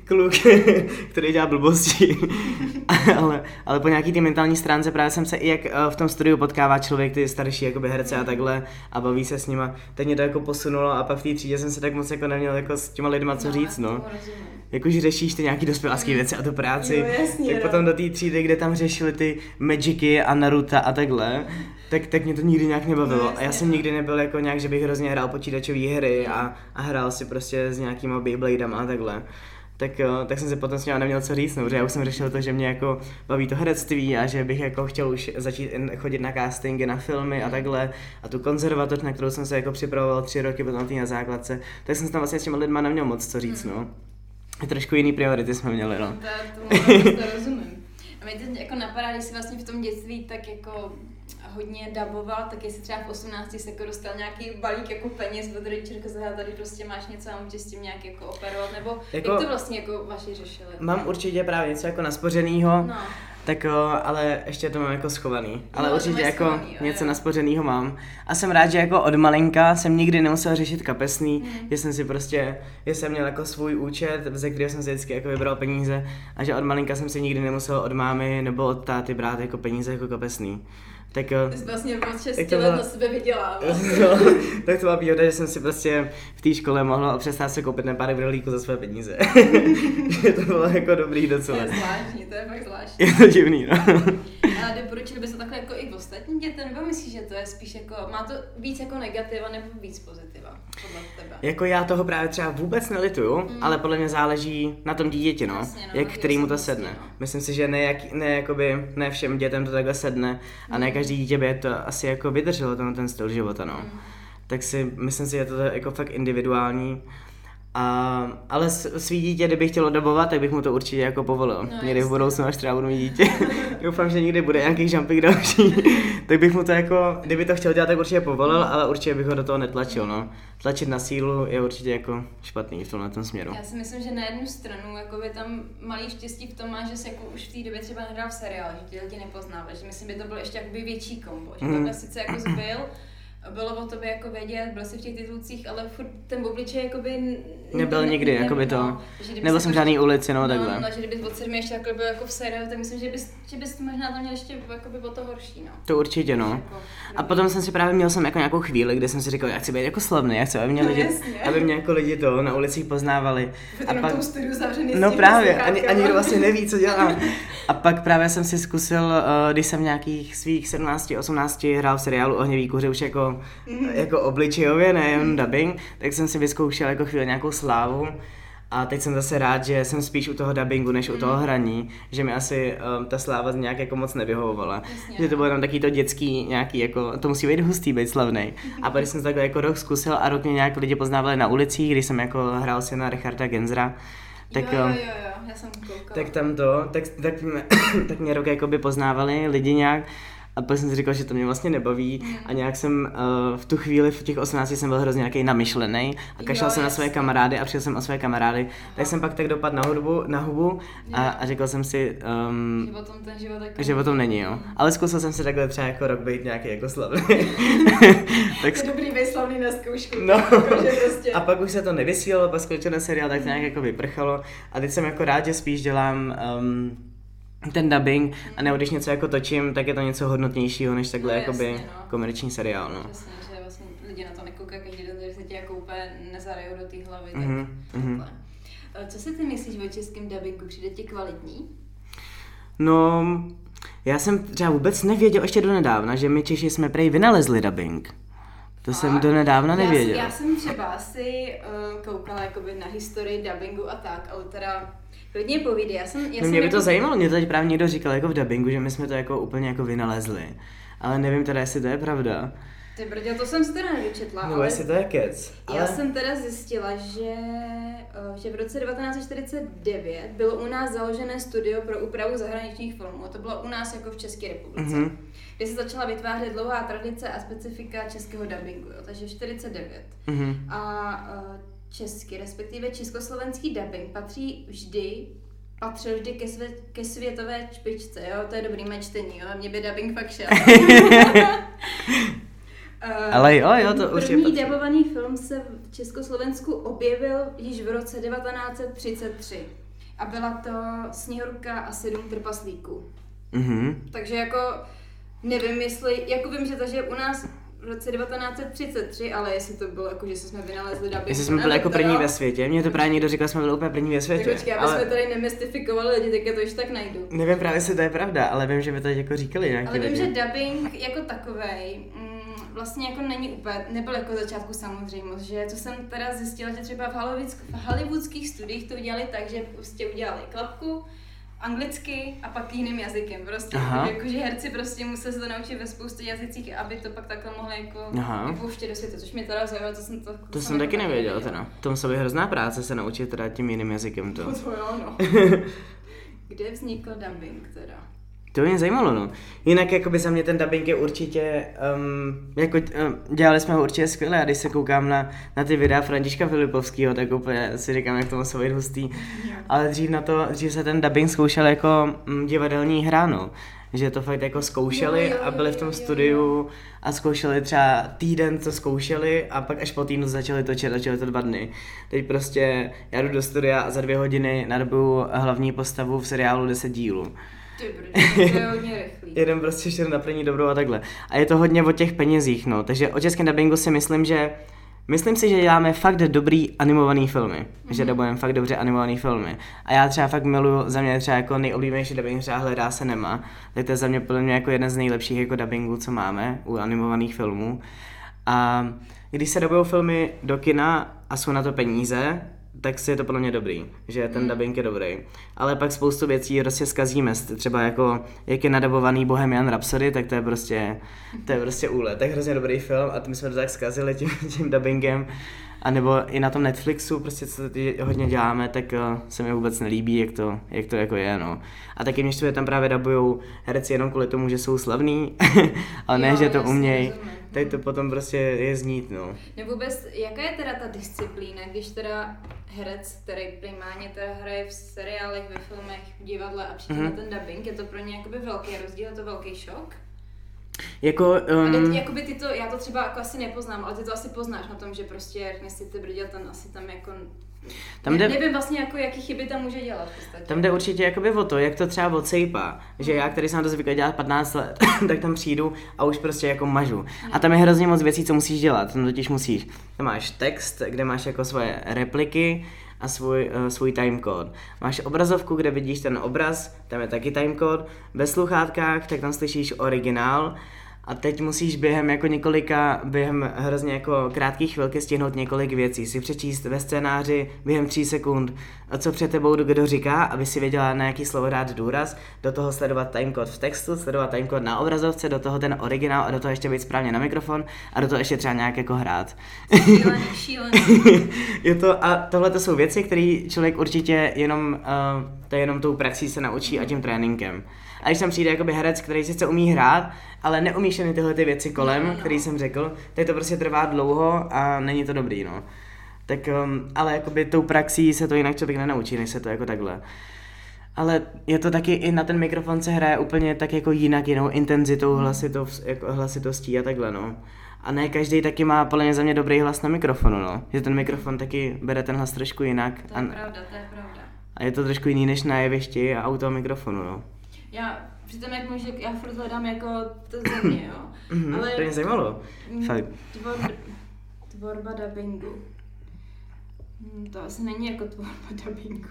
Speaker 2: kluk, který dělá blbosti. ale, ale po nějaký ty mentální stránce právě jsem se i jak eh, v tom studiu potkává člověk, ty starší jakoby herce a takhle a baví se s nima. Teď mě to jako posunulo a pak v té třídě jsem se tak moc jako neměl jako s těma lidma co říct, no.
Speaker 1: tomu rozumím.
Speaker 2: Jakože řešíš ty nějaký dospělácký věci a tu práci,
Speaker 3: Jo, jasně,
Speaker 2: tak
Speaker 3: no.
Speaker 2: potom do té třídy, kde tam řešili ty Magicy a Naruto a takhle, tak, tak mě to nikdy nějak nebavilo.
Speaker 1: No,
Speaker 2: a já jsem
Speaker 1: no.
Speaker 2: nikdy nebyl jako nějak, že bych hrozně hrál počítačové hry a, a hrál si prostě s nějakýma Beybladama a takhle. Tak, eh, tak jsem si potom s ním neměl co říct, no, protože já už jsem řešil to, že mě jako baví to herectví a že bych jako chtěl už začít chodit na castingy, na filmy a takhle. A tu konzervatoř, na kterou jsem se jako připravoval tři roky potom na základce, tak jsem se tam vlastně s těma lidma neměl moc co říct, no. Trošku jiný priority jsme měli, no.
Speaker 1: To, tomu rozumím. A mě teď jako napadá, když jsi vlastně v tom dětství tak jako hodně daboval, tak jestli třeba v 18 se jako dostal nějaký balík jako peněz od rodičů, že tady prostě máš něco a můžeš s tím nějak jako operovat, nebo jako,
Speaker 2: Jako-
Speaker 1: jak to vlastně jako vaši řešili?
Speaker 2: Mám určitě právě něco jako naspořenýho,
Speaker 1: No.
Speaker 2: tak ale ještě to mám jako schovaný. Ale
Speaker 1: No,
Speaker 2: určitě jako
Speaker 1: schovaný, jo,
Speaker 2: něco
Speaker 1: jo.
Speaker 2: naspořenýho mám. A jsem rád, že jako od malinka jsem nikdy nemusel řešit kapesný,
Speaker 1: Hmm.
Speaker 2: že jsem si prostě, že jsem měl jako svůj účet, ze kterého jsem si vždycky jako vybral peníze a že od malinka jsem si nikdy nemusel od mámy nebo od táty brát jako peníze jako kapesný. Tak jo.
Speaker 1: Ty jsi vlastně od 6
Speaker 2: Jak to
Speaker 1: let
Speaker 2: bylo?
Speaker 1: na sebe vydělával.
Speaker 2: No, tak to byla výhoda, že jsem si prostě v té škole mohl přestat se koupit na pár brolíků za své peníze. to bylo jako dobrý
Speaker 1: To
Speaker 2: docela.
Speaker 1: je zvláštní, to je fakt zvláštní.
Speaker 2: Je to divný, no.
Speaker 1: Ale doporučili bys to takhle jako i v ostatním dětem, nebo myslíš, že to je spíš jako, má to víc jako negativa nebo víc pozitiva, podle tebe?
Speaker 2: Jako já toho právě třeba vůbec nelituju, mm. ale podle mě záleží na tom dítěti, no,
Speaker 1: Jasně, no,
Speaker 2: jak
Speaker 1: na té
Speaker 2: který mu to sedne.
Speaker 1: no.
Speaker 2: Myslím si, že ne, jak, ne, jakoby, ne všem dětem to takhle sedne a
Speaker 1: Mm.
Speaker 2: ne každý dítě by to asi jako vydrželo ten, ten styl života, no.
Speaker 1: Mm.
Speaker 2: Tak si myslím si, že to je jako fakt individuální. A, ale svý dítě, kdyby chtělo dobovat, tak bych mu to určitě jako povolil.
Speaker 1: No,
Speaker 2: Někdy v budoucnu, až třeba budu mít dítě. Doufám, že někdy bude nějaký jumping další. tak bych mu to jako, kdyby to chtěl dělat, tak určitě povolil, ale určitě bych ho do toho netlačil, no. Tlačit na sílu je určitě jako špatný v tomhle tom směru.
Speaker 1: Já si myslím, že na jednu stranu jakoby tam malý štěstí v tom má, že jsi jako už v té době třeba nehrál v seriálu, že ty lidi nepoznávají, že myslím, by to bylo ještě jakoby větší kombo, že takhle sice jako zbyl, bylo o tobě jako vědět, byl jsi v těch titulcích, ale furt ten obličej jakoby...
Speaker 2: Nebyl
Speaker 1: ne-
Speaker 2: nikdy,
Speaker 1: ne-
Speaker 2: jakoby to-
Speaker 1: no, kdyby
Speaker 2: Nebyl
Speaker 1: se
Speaker 2: jsem v
Speaker 1: jako-
Speaker 2: žádný ulici, no,
Speaker 1: No,
Speaker 2: takhle.
Speaker 1: no, že kdybys od sedmi ještě takhle byl jako v seriálu, tak myslím, že bys, že bys možná tam měl ještě jakoby o to horší, no.
Speaker 2: To určitě, no.
Speaker 1: Jako,
Speaker 2: A potom jsem si právě měl jsem jako nějakou chvíli, kdy jsem si říkal, já chci být jako slavný, já chci, aby mě,
Speaker 3: No,
Speaker 2: lidi,
Speaker 3: jasně.
Speaker 2: aby mě jako lidi to na ulicích poznávali. A pak,
Speaker 3: studiu zavřený
Speaker 2: no právě, ani, ani nikdo vlastně neví, co dělám. A pak právě jsem si zkusil, uh, když jsem v nějakých svých 17, 18 hrál v seriálu Ohněvý kuře už jako,
Speaker 3: Mhm.
Speaker 2: jako obličejově, nejen dubbing, tak jsem si vyzkoušel jako chvíli nějakou slávu. A teď jsem zase rád, že jsem spíš u toho dubbingu, než u toho hraní, že mi asi um, ta sláva nějak jako moc nevyhovovala.
Speaker 1: Jasně,
Speaker 2: že to bylo jenom takový to dětský nějaký, jako, to musí být hustý, být slavný. A pak když jsem to takhle jako rok zkusil a rok mě nějak lidi poznávali na ulicích, když jsem jako hrál si na Richarda Genzra, tak,
Speaker 1: jo, jo,
Speaker 2: um,
Speaker 1: jo, jo, já jsem koukala.
Speaker 2: tak tam to, tak, tak, mě, tak mě rok jakoby poznávali lidi nějak a pak jsem si říkal, že to mě vlastně nebaví a nějak jsem uh, v tu chvíli, v těch 18 jsem byl hrozně nějaký namyšlený a kašlal
Speaker 1: Jo,
Speaker 2: jsem na své kamarády a přijel jsem o své kamarády, tak jsem pak tak dopadl na hudbu, na hubu a, a řekl jsem si, um,
Speaker 1: Že potom ten život jako...
Speaker 2: že o tom není, jo. Ale zkusil jsem si takhle třeba jako rok být nějaký jako slavný. tak
Speaker 3: To dobrý být slavný na zkoušku.
Speaker 2: No.
Speaker 3: Jako, prostě...
Speaker 2: a pak už se to nevysílalo, pak skončil seriál, tak to nějak jako vyprchalo. A teď jsem jako rád, že spíš dělám um, ten dubbing a nebo když něco jako točím, tak je to něco hodnotnějšího, než takhle
Speaker 1: No,
Speaker 2: jakoby
Speaker 1: jasně, no.
Speaker 2: komerční seriál, no.
Speaker 1: Přesně, že vlastně lidi na to nekoukají každý den, takže se ti jako úplně nezarejou do té hlavy. Tak
Speaker 2: Mhm, mhm.
Speaker 1: takhle. Eh, Co si ty myslíš o českém dubbingu? Přijde ti kvalitní?
Speaker 2: No, já jsem třeba vůbec nevěděl ještě do nedávna, že my Češi jsme prej vynalezli dubbing. To jsem
Speaker 1: Fakt?
Speaker 2: do nedávna nevěděl.
Speaker 1: Já, jsem- já jsem třeba asi uh, koukala jakoby na historii dubbingu a tak, ale teda klidně povídej. Já jsem, já
Speaker 2: No
Speaker 1: jsem
Speaker 2: mě by
Speaker 1: jako,
Speaker 2: to zajímalo, mě to teď právě někdo říkal jako v dubbingu, že my jsme to jako úplně jako vynalezli. Ale nevím teda, jestli to je pravda.
Speaker 1: Ty brdě, to jsem si teda nevyčetla,
Speaker 2: No
Speaker 1: ale
Speaker 2: jestli to je kec.
Speaker 1: já
Speaker 2: Ale...
Speaker 1: jsem teda zjistila, že, eh, že v roce 1949 bylo u nás založené studio pro úpravu zahraničních filmů. To bylo u nás jako v České republice.
Speaker 2: Mhm.
Speaker 1: Kde se začala vytvářet dlouhá tradice a specifika českého dubbingu, jo, takže 49.
Speaker 2: Mhm.
Speaker 1: A eh, český, respektive československý dubbing patří vždy patřil vždy ke, své, ke světové špičce, jo, to je dobrý mé čtení, jo, a mě by dubbing fakt šel. Eh,
Speaker 2: Ale jo, jo, to určitě
Speaker 1: První
Speaker 2: patří.
Speaker 1: dabovaný film se v Československu objevil již v roce 1933 a byla to Sněhurka a sedm trpaslíků.
Speaker 2: Mhm.
Speaker 1: Takže jako nevím, jestli, jako vím, že to, že u nás v roce 1933, ale jestli to bylo jako, že jsme vynalezli dubbing.
Speaker 2: Jestli jsme byli jako první ve světě, mě to právě někdo říkal, jsme byli úplně první ve
Speaker 1: Tak
Speaker 2: světě.
Speaker 1: počkej, aby jsme
Speaker 2: ale
Speaker 1: tady nemystifikovali lidi, tak já to už tak najdu.
Speaker 2: nevím právě, jestli to je pravda, ale vím, že by to jako říkali nějaký
Speaker 1: Ale vím,
Speaker 2: lidi.
Speaker 1: že dubbing jako takovej mm, vlastně jako není úplně, nebyl jako začátku samozřejmost, že co jsem teda zjistila, že třeba v hollywoodských studiích to udělali tak, že prostě udělali klapku, anglicky a pak jiným jazykem prostě.
Speaker 2: Aha.
Speaker 1: Jakože herci prostě museli se to naučit ve spoustě jazycích, aby to pak takhle mohli jako
Speaker 2: Aha.
Speaker 1: vypouštět do světa, což mě teda zajímalo, to jsem to...
Speaker 2: To jsem taky nevěděl teda. To musela být hrozná práce se naučit teda tím jiným jazykem to.
Speaker 1: No to jo, no. Kde vznikl dubbing teda?
Speaker 2: To mě zajímalo, no. Jinak jakoby za mě ten dubbing je určitě, um, jako um, dělali jsme ho určitě skvěle a když se koukám na, na ty videa Františka Filipovského, tak úplně si říkám, jak to muselo být hustý. Ale dřív na to, dřív se ten dubbing zkoušel jako mm, divadelní hra, no. Že to fakt jako zkoušeli
Speaker 1: Jo, jo,
Speaker 2: a byli v tom
Speaker 1: jo, jo,
Speaker 2: studiu a zkoušeli třeba týden, co zkoušeli a pak až po týdnu začali točit, točili to dva dny. Teď prostě já jdu do studia a za dvě hodiny nadobuju hlavní postavu v seriálu 10 dílů.
Speaker 1: Ty brďo, to je hodně rychlý.
Speaker 2: Jeden prostě na první dobrou a takhle. A je to hodně o těch penězích, no. Takže o českém dubbingu si myslím, že Myslím si, že děláme fakt dobrý animovaný filmy. Mm-hmm. Že dabujeme fakt dobře animovaný filmy. A já třeba fakt miluju, za mě třeba jako nejoblíbenější dubbing třeba Hledá se nemá. Tak to je za mě podle mě jako jeden z nejlepších jako dubbingů, co máme u animovaných filmů. A když se dabují filmy do kina a jsou na to peníze, tak si je to podle mě dobrý, že ten dubbing je dobrý. Ale pak spoustu věcí prostě zkazíme, třeba jako, jak je nadabovaný Bohemian Rhapsody, tak to je prostě, to je prostě úlet. Tak hrozně dobrý film a my jsme to tak zkazili tím, tím dubbingem. A nebo i na tom Netflixu, prostě co ty hodně děláme, tak uh, se mi vůbec nelíbí, jak to, jak to jako je, no. A taky mě štve, tam právě dabujou herci jenom kvůli tomu, že jsou slavní, ale ne,
Speaker 1: Jo,
Speaker 2: že to umějí,
Speaker 1: rozumím.
Speaker 2: Tak to potom prostě je znít, no.
Speaker 1: Nebo vůbec, jaká je teda ta disciplína, když teda herec, který primárně teda hraje v seriálech, ve filmech, v divadle a přijde
Speaker 2: Mhm.
Speaker 1: na ten dubbing, je to pro ně jakoby velký rozdíl, je to velký šok?
Speaker 2: Jako,
Speaker 1: Um, a jakoby ty to, já to třeba jako asi nepoznám, ale ty to asi poznáš na tom, že prostě řekne si ty brděl, ten asi tam jako...
Speaker 2: Tam
Speaker 1: ne,
Speaker 2: jde-
Speaker 1: Nevím vlastně jako, jaký chyby tam může dělat v podstatě.
Speaker 2: Tam jde určitě jakoby o to, jak to třeba odsejpá. Že já, který jsem na to zvyklý dělat 15 let, tak tam přijdu a už prostě jako mažu. A tam je hrozně moc věcí, co musíš dělat. Tam totiž musíš. Tam máš text, kde máš jako svoje repliky a svůj, uh, svůj timecode. Máš obrazovku, kde vidíš ten obraz, tam je taky timecode. Ve sluchátkách, tak tam slyšíš originál. A teď musíš během jako několika, během hrozně jako krátkých chvilky stihnout několik věcí. Si přečíst ve scénáři během 3 sekund, co před tebou kdo říká, aby si věděla na jaký slovo dát důraz, do toho sledovat timecode v textu, sledovat timecode na obrazovce, do toho ten originál a do toho ještě být správně na mikrofon a do toho ještě třeba nějak jako hrát.
Speaker 1: Šílený, šílený.
Speaker 2: je to, a tohle to jsou věci, které člověk určitě jenom, uh, to je jenom tou praxí se naučí a tím tréninkem. A když tam přijde jakoby herec, který sice umí hrát, ale neumí všechny tyhle ty věci kolem,
Speaker 1: No, no.
Speaker 2: který jsem řekl, tak to prostě trvá dlouho a není to dobrý, no. Tak, um, ale jakoby tou praxí se to jinak člověk nenaučí, než se to jako takhle. Ale je to taky i na ten mikrofon se hraje úplně tak jako jinak, jinou intenzitou, hlasitou, jako hlasitostí a takhle, no. A ne každý taky má podle mě za mě dobrý hlas na mikrofonu, no. Že ten mikrofon taky bere ten hlas trošku jinak.
Speaker 1: To
Speaker 2: A,
Speaker 1: je pravda, to je pravda.
Speaker 2: a je to trošku jiný než na jevišti a u toho mikrofonu, no.
Speaker 1: Já přitom jak může, já furt hledám jako to země, jo.
Speaker 2: Mhm,
Speaker 1: Ale
Speaker 2: to mě zajímalo.
Speaker 1: mm,
Speaker 2: Fakt.
Speaker 1: Tvor, tvorba dubbingu. Hmm, To asi není jako tvorba dubbingu.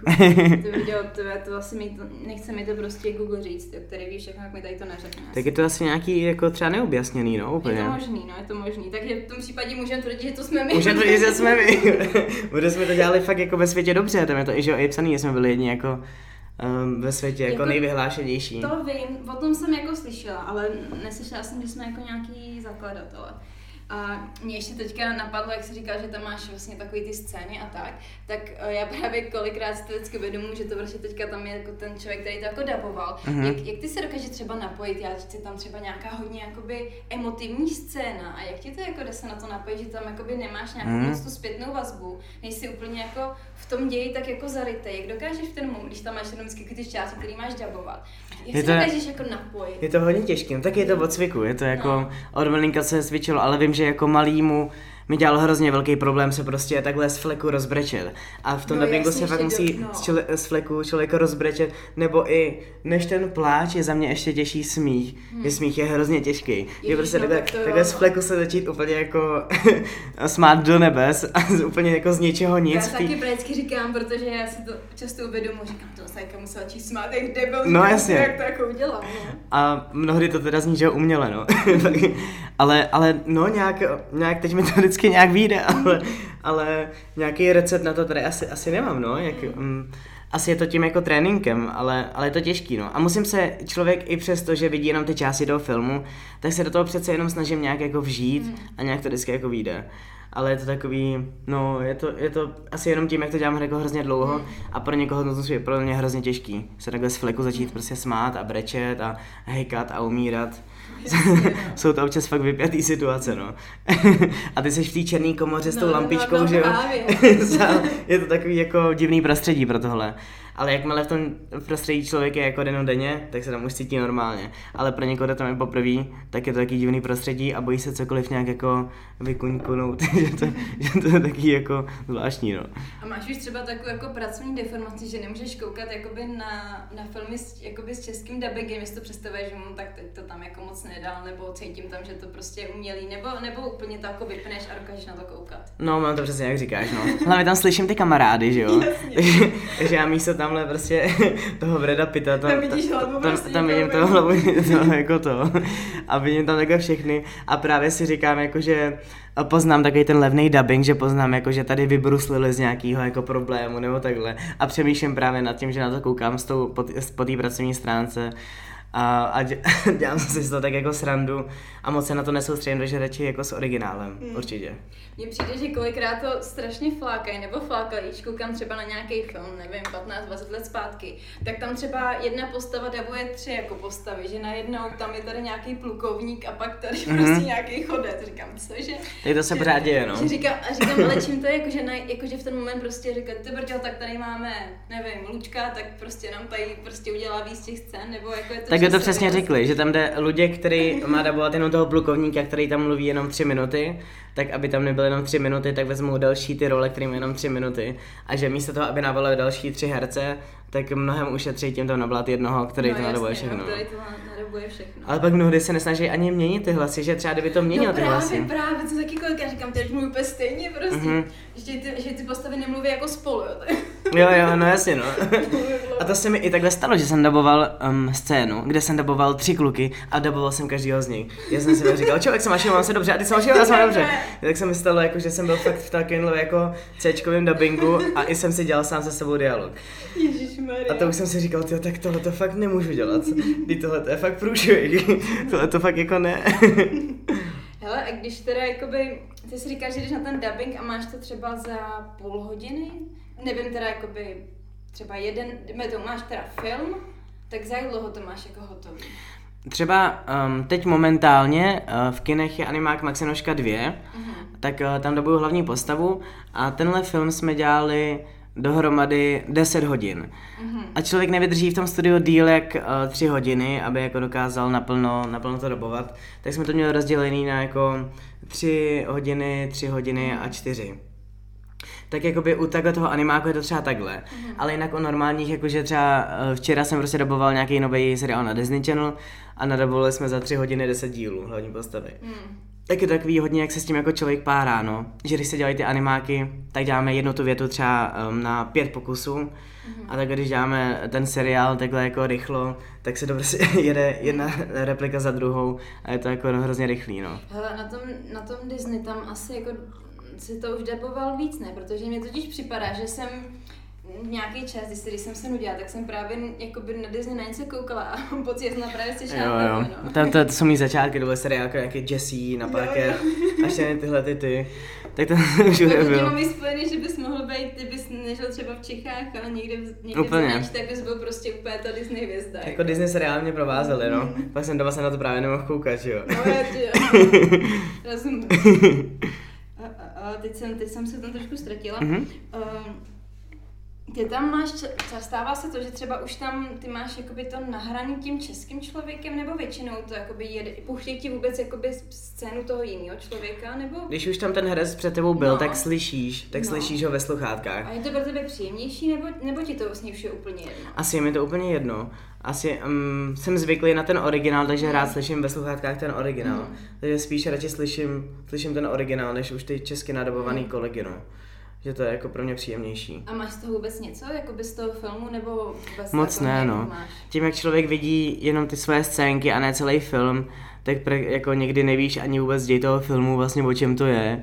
Speaker 1: Ty viděl, to, to asi mi to, nechce mi to prostě Google říct, jo, který ví všechno, jak mi tady to neřekne.
Speaker 2: Tak je to asi nějaký jako třeba neobjasněný, no,
Speaker 1: je
Speaker 2: úplně.
Speaker 1: to možný, no, je to možný. Takže v tom případě můžeme tvrdit, že to jsme my.
Speaker 2: Můžeme tvrdit, že jsme my. Protože jsme to dělali fakt jako ve světě dobře, tam je to i, že jo, i psaný, že jsme byli jedni jako um, ve světě jako,
Speaker 1: Jako
Speaker 2: nejvyhlášenější.
Speaker 1: To vím, o tom jsem jako slyšela, ale neslyšela jsem, že jsme jako nějaký zakladatelé. A mě ještě teďka napadlo, jak jsi říkal, že tam máš vlastně takový ty scény a tak, tak eh, já právě kolikrát si to vždycky uvědomuji, že to prostě teďka tam je jako ten člověk, který to jako daboval.
Speaker 2: Mhm.
Speaker 1: Mm-hmm. Jak, jak, ty se dokáže třeba napojit, já chci tam třeba nějaká hodně jakoby emotivní scéna a jak ti to jako jde se na to napojit, že tam jakoby nemáš nějakou
Speaker 2: Mhm.
Speaker 1: mm. moc tu zpětnou vazbu, nejsi úplně jako v tom ději tak jako zarytej, jak dokážeš v ten moment, když tam máš jenom vždycky ty části, který máš dabovat, jak
Speaker 2: Je to-
Speaker 1: jako napojit?
Speaker 2: Je to hodně těžké, no tak je to od cviku, je to jako,
Speaker 1: No.
Speaker 2: od malinka se cvičilo, ale vím, že jako malýmu mi dělal hrozně velký problém se prostě takhle z fleku rozbrečet. A v tom
Speaker 1: No,
Speaker 2: dubbingu se fakt
Speaker 1: že
Speaker 2: musí
Speaker 1: no.
Speaker 2: z, čele, z fleku člověka rozbrečet, nebo i než ten pláč je za mě ještě těžší smích. Hmm. Smích je hrozně těžký. je prostě
Speaker 1: no,
Speaker 2: takhle,
Speaker 1: tak to jo,
Speaker 2: takhle z fleku se začít úplně jako smát do nebes a úplně jako z ničeho
Speaker 1: Já
Speaker 2: nic. té-
Speaker 1: taky vždycky říkám, protože já si to často uvědomuji, říkám, to se jako musela číst smát, jak debil,
Speaker 2: No, jasně.
Speaker 1: jak to jako udělám, no.
Speaker 2: A mnohdy to teda zní, že uměle, no. Ale, ale no, nějak, nějak, teď mi to vždycky nějak vyjde, ale, ale nějaký recept na to tady asi, asi nemám, no. Jak, um, asi je to tím jako tréninkem, ale, ale je to těžký, no. A musím se, člověk i přesto, že vidí jenom ty části toho filmu, tak se do toho přece jenom snažím nějak jako vžít a nějak to vždycky jako vyjde. Ale je to takový, no, je to, je to asi jenom tím, jak to dělám jako hrozně dlouho a pro někoho to je pro mě hrozně těžký. Se takhle z fleku začít prostě smát a brečet a hejkat a umírat. Jsou to občas fakt vypjatý situace, no. a ty jsi v té černé komoře s tou
Speaker 1: No, no,
Speaker 2: lampičkou,
Speaker 1: no,
Speaker 2: že jo? je to takový jako divný prostředí pro tohle. Ale jakmile v tom prostředí člověk je jako denně, tak se tam už cítí normálně. Ale pro někoho, kdo tam je poprvé, tak je to taky divný prostředí a bojí se cokoliv nějak jako vykuňkunout, že, to, že to je taky jako zvláštní, no.
Speaker 1: A máš už třeba takovou jako pracovní deformaci, že nemůžeš koukat jakoby na, na filmy s, jakoby s českým dubbingem, jestli to představuješ, že mu tak teď to tam jako moc nedal, nebo cítím tam, že to prostě je umělý, nebo, nebo úplně to jako vypneš a dokážeš na to koukat.
Speaker 2: No, mám to přesně jak říkáš, no. Hlavně tam slyším ty kamarády, že jo? takže, takže já místo tamhle prostě toho Breda Pitta, tam,
Speaker 3: Tam vidíš hlavu
Speaker 2: tam,
Speaker 3: prostě
Speaker 2: tam vidím toho hlavu, to, jako to. A vidím tam takhle všechny a právě si říkám, jako že poznám takový ten levný dubbing, že poznám, jako že tady vybruslili z nějakého jako problému nebo takhle. A přemýšlím právě nad tím, že na to koukám s tou, po té pracovní stránce a, a dě, dělám si toho tak jako srandu a moc se na to nesoustředím, takže radši jako s originálem,
Speaker 1: Hmm.
Speaker 2: určitě.
Speaker 1: Mně přijde, že kolikrát to strašně flákají, nebo flákají, když koukám třeba na nějaký film, nevím, 15-20 let zpátky, tak tam třeba jedna postava dabuje tři jako postavy, že najednou tam je tady nějaký plukovník a pak tady
Speaker 2: Mhm.
Speaker 1: prostě nějaký chodec, říkám, cože?
Speaker 2: Tak to se pořád děje, no.
Speaker 1: Že říkám, a říkám, ale čím to je, jakože, na, jakože v ten moment prostě říkat, ty brďo, tak tady máme, nevím, Lučka, tak prostě nám tady prostě udělá víc těch scén, nebo jako je to
Speaker 2: Tak by to přesně
Speaker 1: vlastně-
Speaker 2: řekli, že tam jde Luděk, který má dabovat jenom toho plukovníka, který tam mluví jenom tři minuty, tak aby tam nebyly jenom tři minuty, tak vezmou další ty role, mají jenom tři minuty. A že místo toho, aby navolili další tři herce, tak mnohem ušetří tím tam navolat jednoho, který
Speaker 1: no,
Speaker 2: to nadabuje
Speaker 1: jasně,
Speaker 2: všechno.
Speaker 1: No, který to nadabuje všechno.
Speaker 2: Ale pak mnohdy se nesnaží ani měnit ty hlasy, že třeba kdyby to měnil
Speaker 1: no
Speaker 2: ty
Speaker 1: právě,
Speaker 2: hlasy.
Speaker 1: právě, to taky kolikrát říkám, teď mluví úplně stejně prostě,
Speaker 2: Mhm.
Speaker 1: mm-hmm. že, ty, že ty postavy nemluví jako spolu, jo,
Speaker 2: Jo, jo, no jasně, no. A to se mi i takhle stalo, že jsem daboval um, scénu, kde jsem daboval tři kluky a daboval jsem každýho z nich. Já jsem si říkal, člověk se máš, mám se dobře, a ty se máš, já jsem dobře. Tak se mi stalo, jako, že jsem byl fakt v takovém jako C-čkovém dubbingu a i jsem si dělal sám se sebou dialog.
Speaker 1: Ježišmarja.
Speaker 2: A to už jsem si říkal, tyjo, tak tohle to fakt nemůžu dělat. Ty tohle to je fakt průšvih. tohle to fakt jako ne.
Speaker 1: Hele, a když teda jakoby, ty si říkáš, že jdeš na ten dubbing a máš to třeba za půl hodiny, nevím teda jakoby, třeba jeden, dejme tomu, máš teda film, tak za jak dlouho to máš jako hotový?
Speaker 2: Třeba um, teď momentálně uh, v kinech je animák Maxinoška 2,
Speaker 1: Mhm.
Speaker 2: tak uh, tam dobuju hlavní postavu a tenhle film jsme dělali dohromady 10 hodin.
Speaker 1: Mhm.
Speaker 2: A člověk nevydrží v tom studiu díl jak uh, 3 hodiny, aby jako dokázal naplno, naplno to dobovat. Tak jsme to měli rozdělený na jako 3 hodiny, 3 hodiny a 4. Tak jakoby u takhle toho animáku je to třeba takhle. Mm. Ale jinak u normálních, jakože třeba eh, včera jsem prostě doboval nějaký nový seriál na Disney Channel a nadobovali jsme za 3 hodiny 10 dílů hlavní postavy.
Speaker 1: Hmm.
Speaker 2: Tak je to takový hodně, jak se s tím jako člověk párá, no. Že když se dělají ty animáky, tak děláme jednu tu větu třeba um, na pět pokusů mm-hmm. a tak když děláme ten seriál takhle jako rychlo, tak se to prostě jede jedna replika za druhou a je to jako hrozně rychlý, no.
Speaker 1: Hele, na tom, na tom Disney tam asi jako si to už daboval víc, ne? Protože mě totiž připadá, že jsem nějaký čas, když, když jsem se nudila, tak jsem právě jakoby na Disney na něco koukala a mám pocit, že jsem právě si
Speaker 2: Jo, jo.
Speaker 1: no.
Speaker 2: Tam to, to jsou mý začátky, to byly seriály jako jaký Jessie na parket a všechny tyhle ty ty. Tak to už
Speaker 1: Pokud tě
Speaker 2: bylo.
Speaker 1: mám spojený, že bys mohl být, ty bys nežil třeba v Čechách, ale někde, v- někde
Speaker 2: Úplně.
Speaker 1: v tak bys byl prostě úplně ta Disney hvězda.
Speaker 2: Jako Disney seriály mě provázely, no. Pak jsem doma se na to právě nemohl koukat, jo.
Speaker 1: No, já rozumím. A, a, a teď, jsem, teď jsem se tam trošku ztratila.
Speaker 2: Mhm.
Speaker 1: Um, ty tam máš, ča- stává se to, že třeba už tam ty máš jakoby to nahraný tím českým člověkem, nebo většinou to jakoby jede, pouštějí ti vůbec jakoby scénu toho jiného člověka, nebo?
Speaker 2: Když už tam ten herec před tebou byl,
Speaker 1: No.
Speaker 2: tak slyšíš, tak
Speaker 1: No.
Speaker 2: slyšíš ho ve sluchátkách.
Speaker 1: A je to pro tebe příjemnější, nebo, nebo ti to vlastně už je úplně jedno?
Speaker 2: Asi je mi to úplně jedno. Asi um, jsem zvyklý na ten originál, takže rád slyším ve sluchátkách ten originál.
Speaker 1: Mm.
Speaker 2: Takže spíš radši slyším, slyším ten originál, než už ty česky nadobovaný kolegy, no. Že to je jako pro mě příjemnější.
Speaker 1: A máš z toho vůbec něco, jakoby z toho filmu, nebo vůbec
Speaker 2: Moc
Speaker 1: jako
Speaker 2: ne, no.
Speaker 1: nevnímáš?
Speaker 2: Tím, jak člověk vidí jenom ty své scénky a ne celý film, tak pre, jako někdy nevíš ani vůbec děj toho filmu vlastně o čem to je.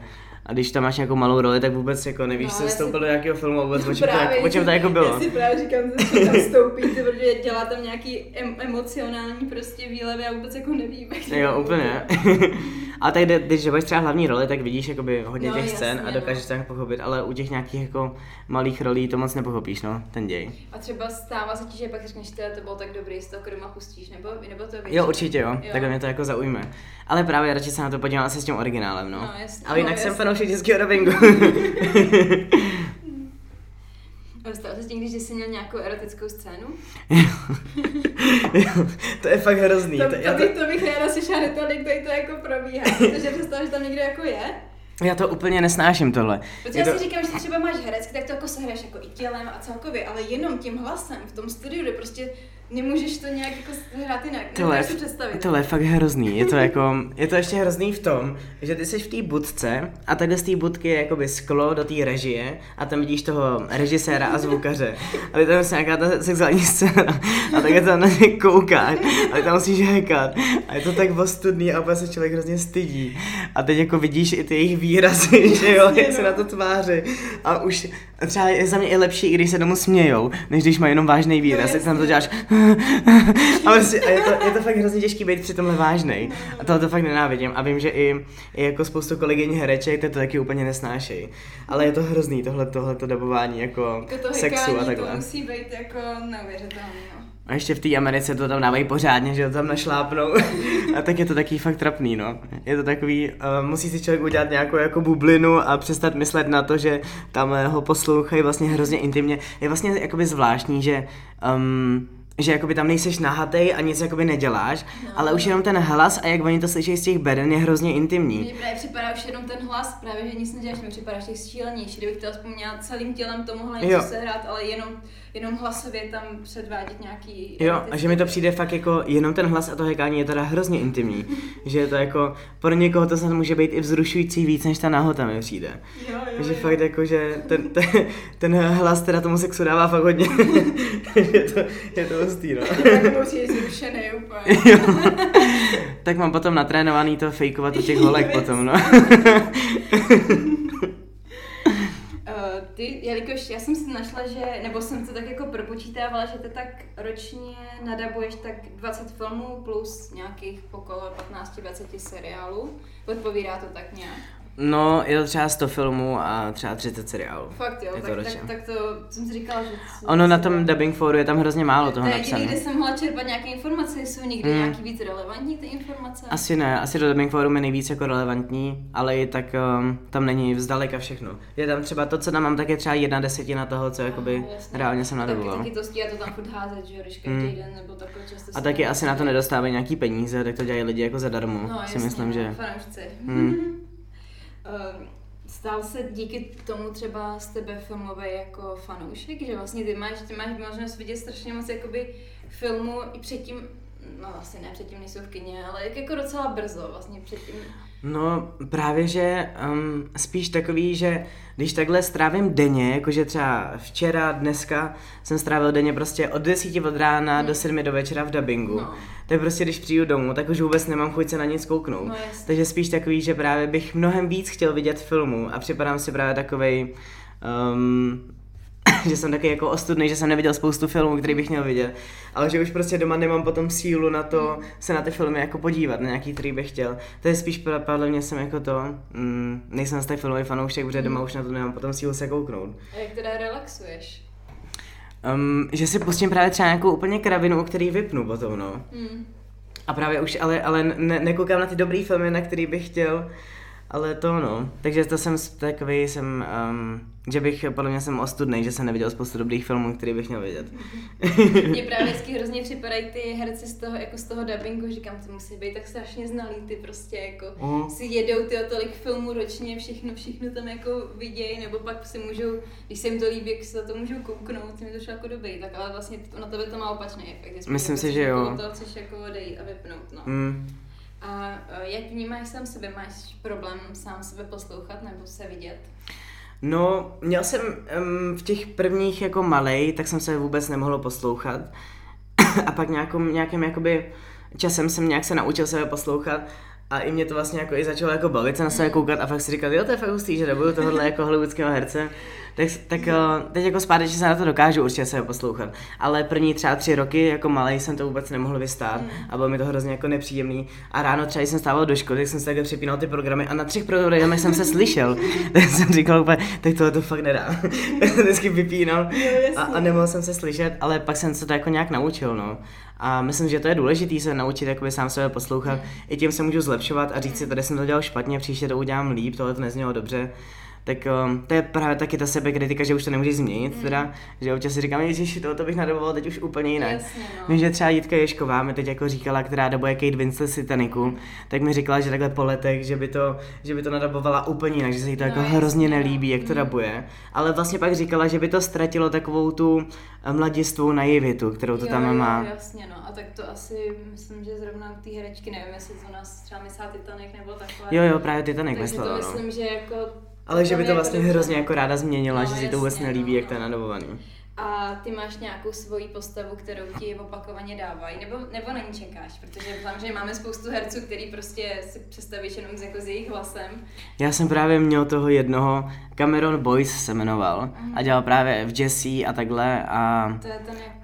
Speaker 2: A když tam máš nějakou malou roli, tak vůbec jako nevíš,
Speaker 1: No,
Speaker 2: no,
Speaker 1: já
Speaker 2: se
Speaker 1: si-
Speaker 2: do nějakého filmu vůbec o čem, to,
Speaker 1: Právě,
Speaker 2: jako- o čem to jako bylo.
Speaker 3: Já si právě říkám, že tam vstoupí, ty, protože
Speaker 1: Dělá tam nějaký em- emocionální prostě výlevy a vůbec jako nevím. jak to
Speaker 2: Jo, úplně. a tak kdy- když budeš třeba hlavní roli, tak vidíš jakoby hodně
Speaker 1: No,
Speaker 2: těch
Speaker 1: jasně,
Speaker 2: scén a
Speaker 1: no.
Speaker 2: dokážeš to nějak pochopit, ale u těch nějakých jako malých rolí to moc nepochopíš, no, ten děj.
Speaker 1: A třeba stává se ti, že pak řekneš, že to bylo tak dobrý, z toho doma pustíš, nebo, nebo to víš?
Speaker 2: Jo, určitě jo,
Speaker 1: Jo.
Speaker 2: takhle mě to jako zaujme. Ale právě radši se na to podívám asi s tím originálem, no.
Speaker 1: No, jasně.
Speaker 2: Ale jinak
Speaker 1: No,
Speaker 2: jsem
Speaker 1: jasně.
Speaker 2: Fanoušek českého dubbingu.
Speaker 1: Stalo se někdy, že jsi měl nějakou erotickou scénu?
Speaker 2: Jo, to je fakt hrozný.
Speaker 3: to,
Speaker 2: To,
Speaker 3: to,
Speaker 2: já,
Speaker 3: bych,
Speaker 2: to,
Speaker 3: to bych ráda slyšela detaily, jak to jako probíhá, protože představ, že tam někdo jako je.
Speaker 2: já to úplně nesnáším tohle.
Speaker 1: Protože já
Speaker 2: to,
Speaker 1: si říkám, že třeba máš herecky, tak to jako sehraješ jako i tělem a celkově, ale jenom tím hlasem v tom studiu, kde prostě nemůžeš to nějak jako hrát jinak.
Speaker 2: tohle, je,
Speaker 1: Nedokážu si představit.
Speaker 2: tohle je fakt hrozný. Je to jako, je to ještě hrozný v tom, že ty jsi v té budce a takhle z té budky je jakoby sklo do té režie a tam vidíš toho režiséra a zvukaře. A ty tam je nějaká ta sexuální scéna a tak je tam na ně koukáš a ty tam musíš hekat. A je to tak ostudný a úplně se člověk hrozně stydí. A teď jako vidíš i ty jejich výrazy, že jo, jak se na to tváří. A už třeba je za mě i lepší, i když se tomu smějou, než když mají jenom vážný výraz, tak tam to děláš a, prostě, a je, to, je to fakt hrozně těžký být při tomhle vážnej. A tohle to fakt nenávidím. A vím, že i, i jako spoustu kolegyň hereček to, to taky úplně nesnášejí. Ale je to hrozný, tohle, tohle to dabování jako,
Speaker 1: Jako to
Speaker 2: sexu a takhle.
Speaker 1: to musí být jako neuvěřitelné.
Speaker 2: A ještě v té Americe to tam dávají pořádně, že to tam našlápnou. a tak je to taky fakt trapný, no. Je to takový, uh, musí si člověk udělat nějakou jako bublinu a přestat myslet na to, že tam eh, ho poslouchají vlastně hrozně intimně. Je vlastně jakoby zvláštní, že um, že jakoby tam nejseš nahatej a nic jakoby neděláš, no. ale už jenom ten hlas a jak oni to slyší z těch beden je hrozně intimní.
Speaker 1: Mně právě připadá už jenom ten hlas, právě že nic neděláš, mi připadá těch šílenější, kdybych to aspoň měla celým tělem to mohla něco sehrát, ale jenom, jenom hlasově tam předvádět nějaký...
Speaker 2: Jo, a že mi to přijde fakt jako jenom ten hlas a to hekání je teda hrozně intimní. že je to jako, pro někoho to snad může být i vzrušující víc, než ta nahota mi přijde.
Speaker 3: Jo, jo,
Speaker 2: že
Speaker 3: jo.
Speaker 2: fakt jako, že ten, ten, ten hlas teda tomu sexu dává fakt hodně. je to, je to hustý, no.
Speaker 3: Tak musíš zrušený úplně.
Speaker 2: jo. tak mám potom natrénovaný to fejkovat u těch holek potom, no.
Speaker 1: Uh, ty, jelikož já jsem si našla, že, nebo jsem to tak jako propočítávala, že ty tak ročně nadabuješ tak 20 filmů plus nějakých okolo 15-20 seriálů. Odpovídá to tak nějak.
Speaker 2: No, je to třeba 100 filmů a třeba 30 seriálů.
Speaker 1: Fakt jo,
Speaker 2: Je to
Speaker 1: tak,
Speaker 2: ročně.
Speaker 1: tak, tak, to jsem si říkala, že...
Speaker 2: Ono na tom dubbing foru je tam hrozně málo toho
Speaker 1: to
Speaker 2: napsané.
Speaker 1: kde jsem mohla čerpat nějaké informace, jsou někdy
Speaker 2: Hmm.
Speaker 1: nějaký víc relevantní ty informace?
Speaker 2: Asi ne, asi to dubbing forum je nejvíc jako relevantní, ale i tak um, tam není vzdaleka všechno. Je tam třeba to, co tam mám, tak je třeba jedna desetina toho, co jakoby
Speaker 1: Aha, jasně.
Speaker 2: reálně jsem
Speaker 1: taky,
Speaker 2: nadaboval.
Speaker 1: taky to stíhá to tam furt házet, že jo, když každý
Speaker 2: Hmm.
Speaker 1: den nebo takhle často
Speaker 2: A taky asi na to nedostávají nějaký peníze, tak to dělají lidi jako zadarmo,
Speaker 1: No,
Speaker 2: si
Speaker 1: jasně,
Speaker 2: myslím,
Speaker 1: no,
Speaker 2: že...
Speaker 1: Fanoušci.
Speaker 2: Hmm.
Speaker 1: Ehm, Stal se díky tomu třeba z tebe filmový jako fanoušek, že vlastně ty máš, ty máš možnost vidět strašně moc jakoby filmů i předtím, no vlastně ne předtím nejsou v kině, ale jak jako docela brzo vlastně předtím.
Speaker 2: No právě, že um, spíš takový, že když takhle strávím denně, jakože třeba včera, dneska jsem strávil denně prostě od 10 od rána do 7 do večera v dubbingu.
Speaker 1: No.
Speaker 2: Tak prostě když přijdu domů, tak už vůbec nemám chuť se na nic kouknout.
Speaker 1: No.
Speaker 2: Takže spíš takový, že právě bych mnohem víc chtěl vidět filmů a připadám si právě takovej um, že jsem taky jako ostudný, že jsem neviděl spoustu filmů, který bych měl vidět, ale že už prostě doma nemám potom sílu na to se na ty filmy jako podívat, na nějaký, který bych chtěl. To je spíš podle mě jsem jako to, mm, nejsem zase filmový fanoušek, protože doma už na to nemám potom sílu se kouknout.
Speaker 1: A jak teda relaxuješ?
Speaker 2: Um, že si pustím právě třeba nějakou úplně kravinu, o který vypnu potom, no.
Speaker 1: Hmm.
Speaker 2: A právě už ale, ale ne, nekoukám na ty dobrý filmy, na který bych chtěl, ale to no. Takže to jsem takový, jsem, um, že bych, podle mě jsem ostudný, že jsem neviděl spoustu dobrých filmů, který bych měl vidět.
Speaker 1: Mně právě vždycky hrozně připadají ty herci z toho, jako z toho dubbingu, říkám, to musí být tak strašně znalý, ty prostě jako
Speaker 2: Mm.
Speaker 1: si jedou ty o tolik filmů ročně, všechno, všechno tam jako vidějí, nebo pak si můžou, když se jim to líbí, jak se to můžou kouknout, mi to šlo jako dobrý, tak ale vlastně na tebe to má opačný efekt.
Speaker 2: Myslím
Speaker 1: jako
Speaker 2: si, že jo.
Speaker 1: To chceš jako odejít a vypnout, no.
Speaker 2: Mm.
Speaker 1: A eh, jak vnímáš sám sebe? Máš problém sám sebe poslouchat nebo se vidět?
Speaker 2: No, měl jsem um, v těch prvních jako malej, tak jsem se vůbec nemohl poslouchat. A pak nějakým, nějakým jakoby časem jsem nějak se naučil sebe poslouchat a i mě to vlastně jako i začalo jako bavit se na sebe koukat a fakt si říkat, jo, to je fakt hustý, že nebudu tohle jako hollywoodského herce. Tak, tak eh, teď jako zpátečně se na to dokážu určitě sebe poslouchat. Ale první třeba tři roky jako malý jsem to vůbec nemohl vystát a bylo mi to hrozně jako nepříjemný. A ráno třeba, když jsem stával do školy, tak jsem si takhle přepínal ty programy a na třech programech jsem se slyšel. tak jsem říkal úplně, tak tohle to fakt nedá. tak jsem vždycky vypínal a, a nemohl jsem se slyšet, ale pak jsem se to jako nějak naučil, no. A myslím, že to je důležité se naučit jakoby sám sebe poslouchat. I tím se můžu zlepšovat a říct si, tady jsem to dělal špatně, příště to udělám líp, tohle to neznělo dobře. Tak um, to je právě taky ta sebekritika, že už to nemůžeš změnit, teda, že občas si říkám, ježiši, to, to bych nadoboval teď už úplně jinak.
Speaker 1: Jasně, no.
Speaker 2: Vím, že třeba Jitka Ješková mi teď jako říkala, která dabuje Kate Winslet z Titanicu, tak mi říkala, že takhle po letech, že by to, že by to nadabovala úplně jinak, že se jí to
Speaker 1: No,
Speaker 2: jako
Speaker 1: jasně,
Speaker 2: hrozně
Speaker 1: no.
Speaker 2: nelíbí, jak to
Speaker 1: Mm.
Speaker 2: dabuje. Ale vlastně pak říkala, že by to ztratilo takovou tu eh, mladistvou naivitu, kterou to
Speaker 1: jo,
Speaker 2: tam
Speaker 1: jo,
Speaker 2: má.
Speaker 1: jasně, no. A tak to asi, myslím, že zrovna u té herečky, nevím, jestli to nás třeba myslá Titanic nebo takhle.
Speaker 2: Jo, jo, právě Titanic
Speaker 1: Takže to
Speaker 2: no.
Speaker 1: myslím, že jako...
Speaker 2: Ale že by to vlastně
Speaker 1: dobře,
Speaker 2: hrozně
Speaker 1: no.
Speaker 2: jako ráda změnila,
Speaker 1: No,
Speaker 2: že si to vůbec nelíbí,
Speaker 1: no,
Speaker 2: jak to je
Speaker 1: no.
Speaker 2: nadobovaný.
Speaker 1: A ty máš nějakou svoji postavu, kterou ti opakovaně dávají, nebo, nebo na ní čekáš? Protože že máme spoustu herců, který prostě si představíš jenom s, jako s jejich hlasem.
Speaker 2: Já jsem právě měl toho jednoho, Cameron Boyce se jmenoval a dělal právě v Jesse a takhle a,
Speaker 1: To je ten jak...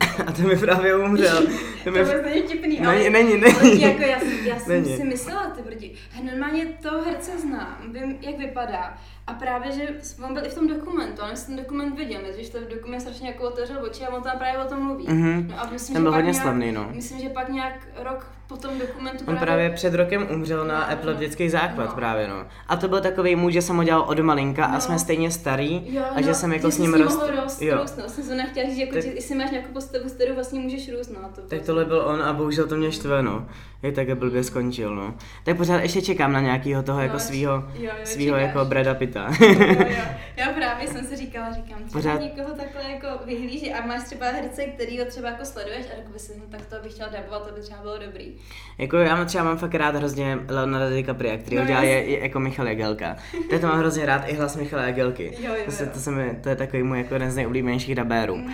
Speaker 2: a to mi právě umřel. To
Speaker 1: To
Speaker 2: mi,
Speaker 1: vůbec není vtipný,
Speaker 2: Není,
Speaker 1: ale,
Speaker 2: není,
Speaker 1: ale
Speaker 2: není.
Speaker 1: jako já, jsem- já jsem
Speaker 2: Není.
Speaker 1: si myslela, ty brdi, normálně toho herce znám, vím, jak vypadá. A právě, že on byl i v tom dokumentu, ale jsem ten dokument viděl, že to dokument strašně jako otevřel oči a on tam právě o tom mluví.
Speaker 2: Mhm.
Speaker 1: No a myslím,
Speaker 2: Ten byl hodně slavný, no.
Speaker 1: Myslím, že pak nějak rok po tom dokumentu
Speaker 2: On právě před rokem umřel na
Speaker 1: No,
Speaker 2: epileptický
Speaker 1: no.
Speaker 2: záchvat
Speaker 1: No.
Speaker 2: právě, no. A to byl takový můj, že jsem ho dělal od malinka a
Speaker 1: No.
Speaker 2: jsme stejně starý
Speaker 1: Jo,
Speaker 2: a že
Speaker 1: no,
Speaker 2: jsem jako
Speaker 1: že
Speaker 2: s ním rost...
Speaker 1: rost,
Speaker 2: jo.
Speaker 1: růst, no. Jsem se chtěla říct, jako,
Speaker 2: Tak-
Speaker 1: že jestli máš nějakou postavu, s kterou vlastně můžeš růst, no. To
Speaker 2: Tak tohle byl on a bohužel to mě štve, no. Jak takhle blbě skončil, no. Tak pořád ještě čekám na nějakýho toho
Speaker 1: No,
Speaker 2: jako
Speaker 1: ještě-
Speaker 2: svýho,
Speaker 1: jo, jo,
Speaker 2: svýho
Speaker 1: čekáš.
Speaker 2: jako Brada Pitta.
Speaker 1: jo, jo. Já právě jsem si říkala, říkám, třeba
Speaker 2: Pořád-
Speaker 1: Pořád... někoho takhle jako vyhlíží a máš třeba herce, který ho třeba jako sleduješ a řekl by si, no tak to bych chtěla dabovat, to by třeba bylo dobrý.
Speaker 2: Jako já mám třeba mám fakt rád hrozně Leonardo DiCaprio, který ho
Speaker 1: No,
Speaker 2: dělá je, je, jako Michal Jagelka. Tak to mám hrozně rád i hlas Michala Jagelky.
Speaker 1: Jo, jo,
Speaker 2: to, se,
Speaker 1: jo.
Speaker 2: to, se mi, to je takový můj jako jeden z nejoblíbenějších dabérů.
Speaker 1: Mm.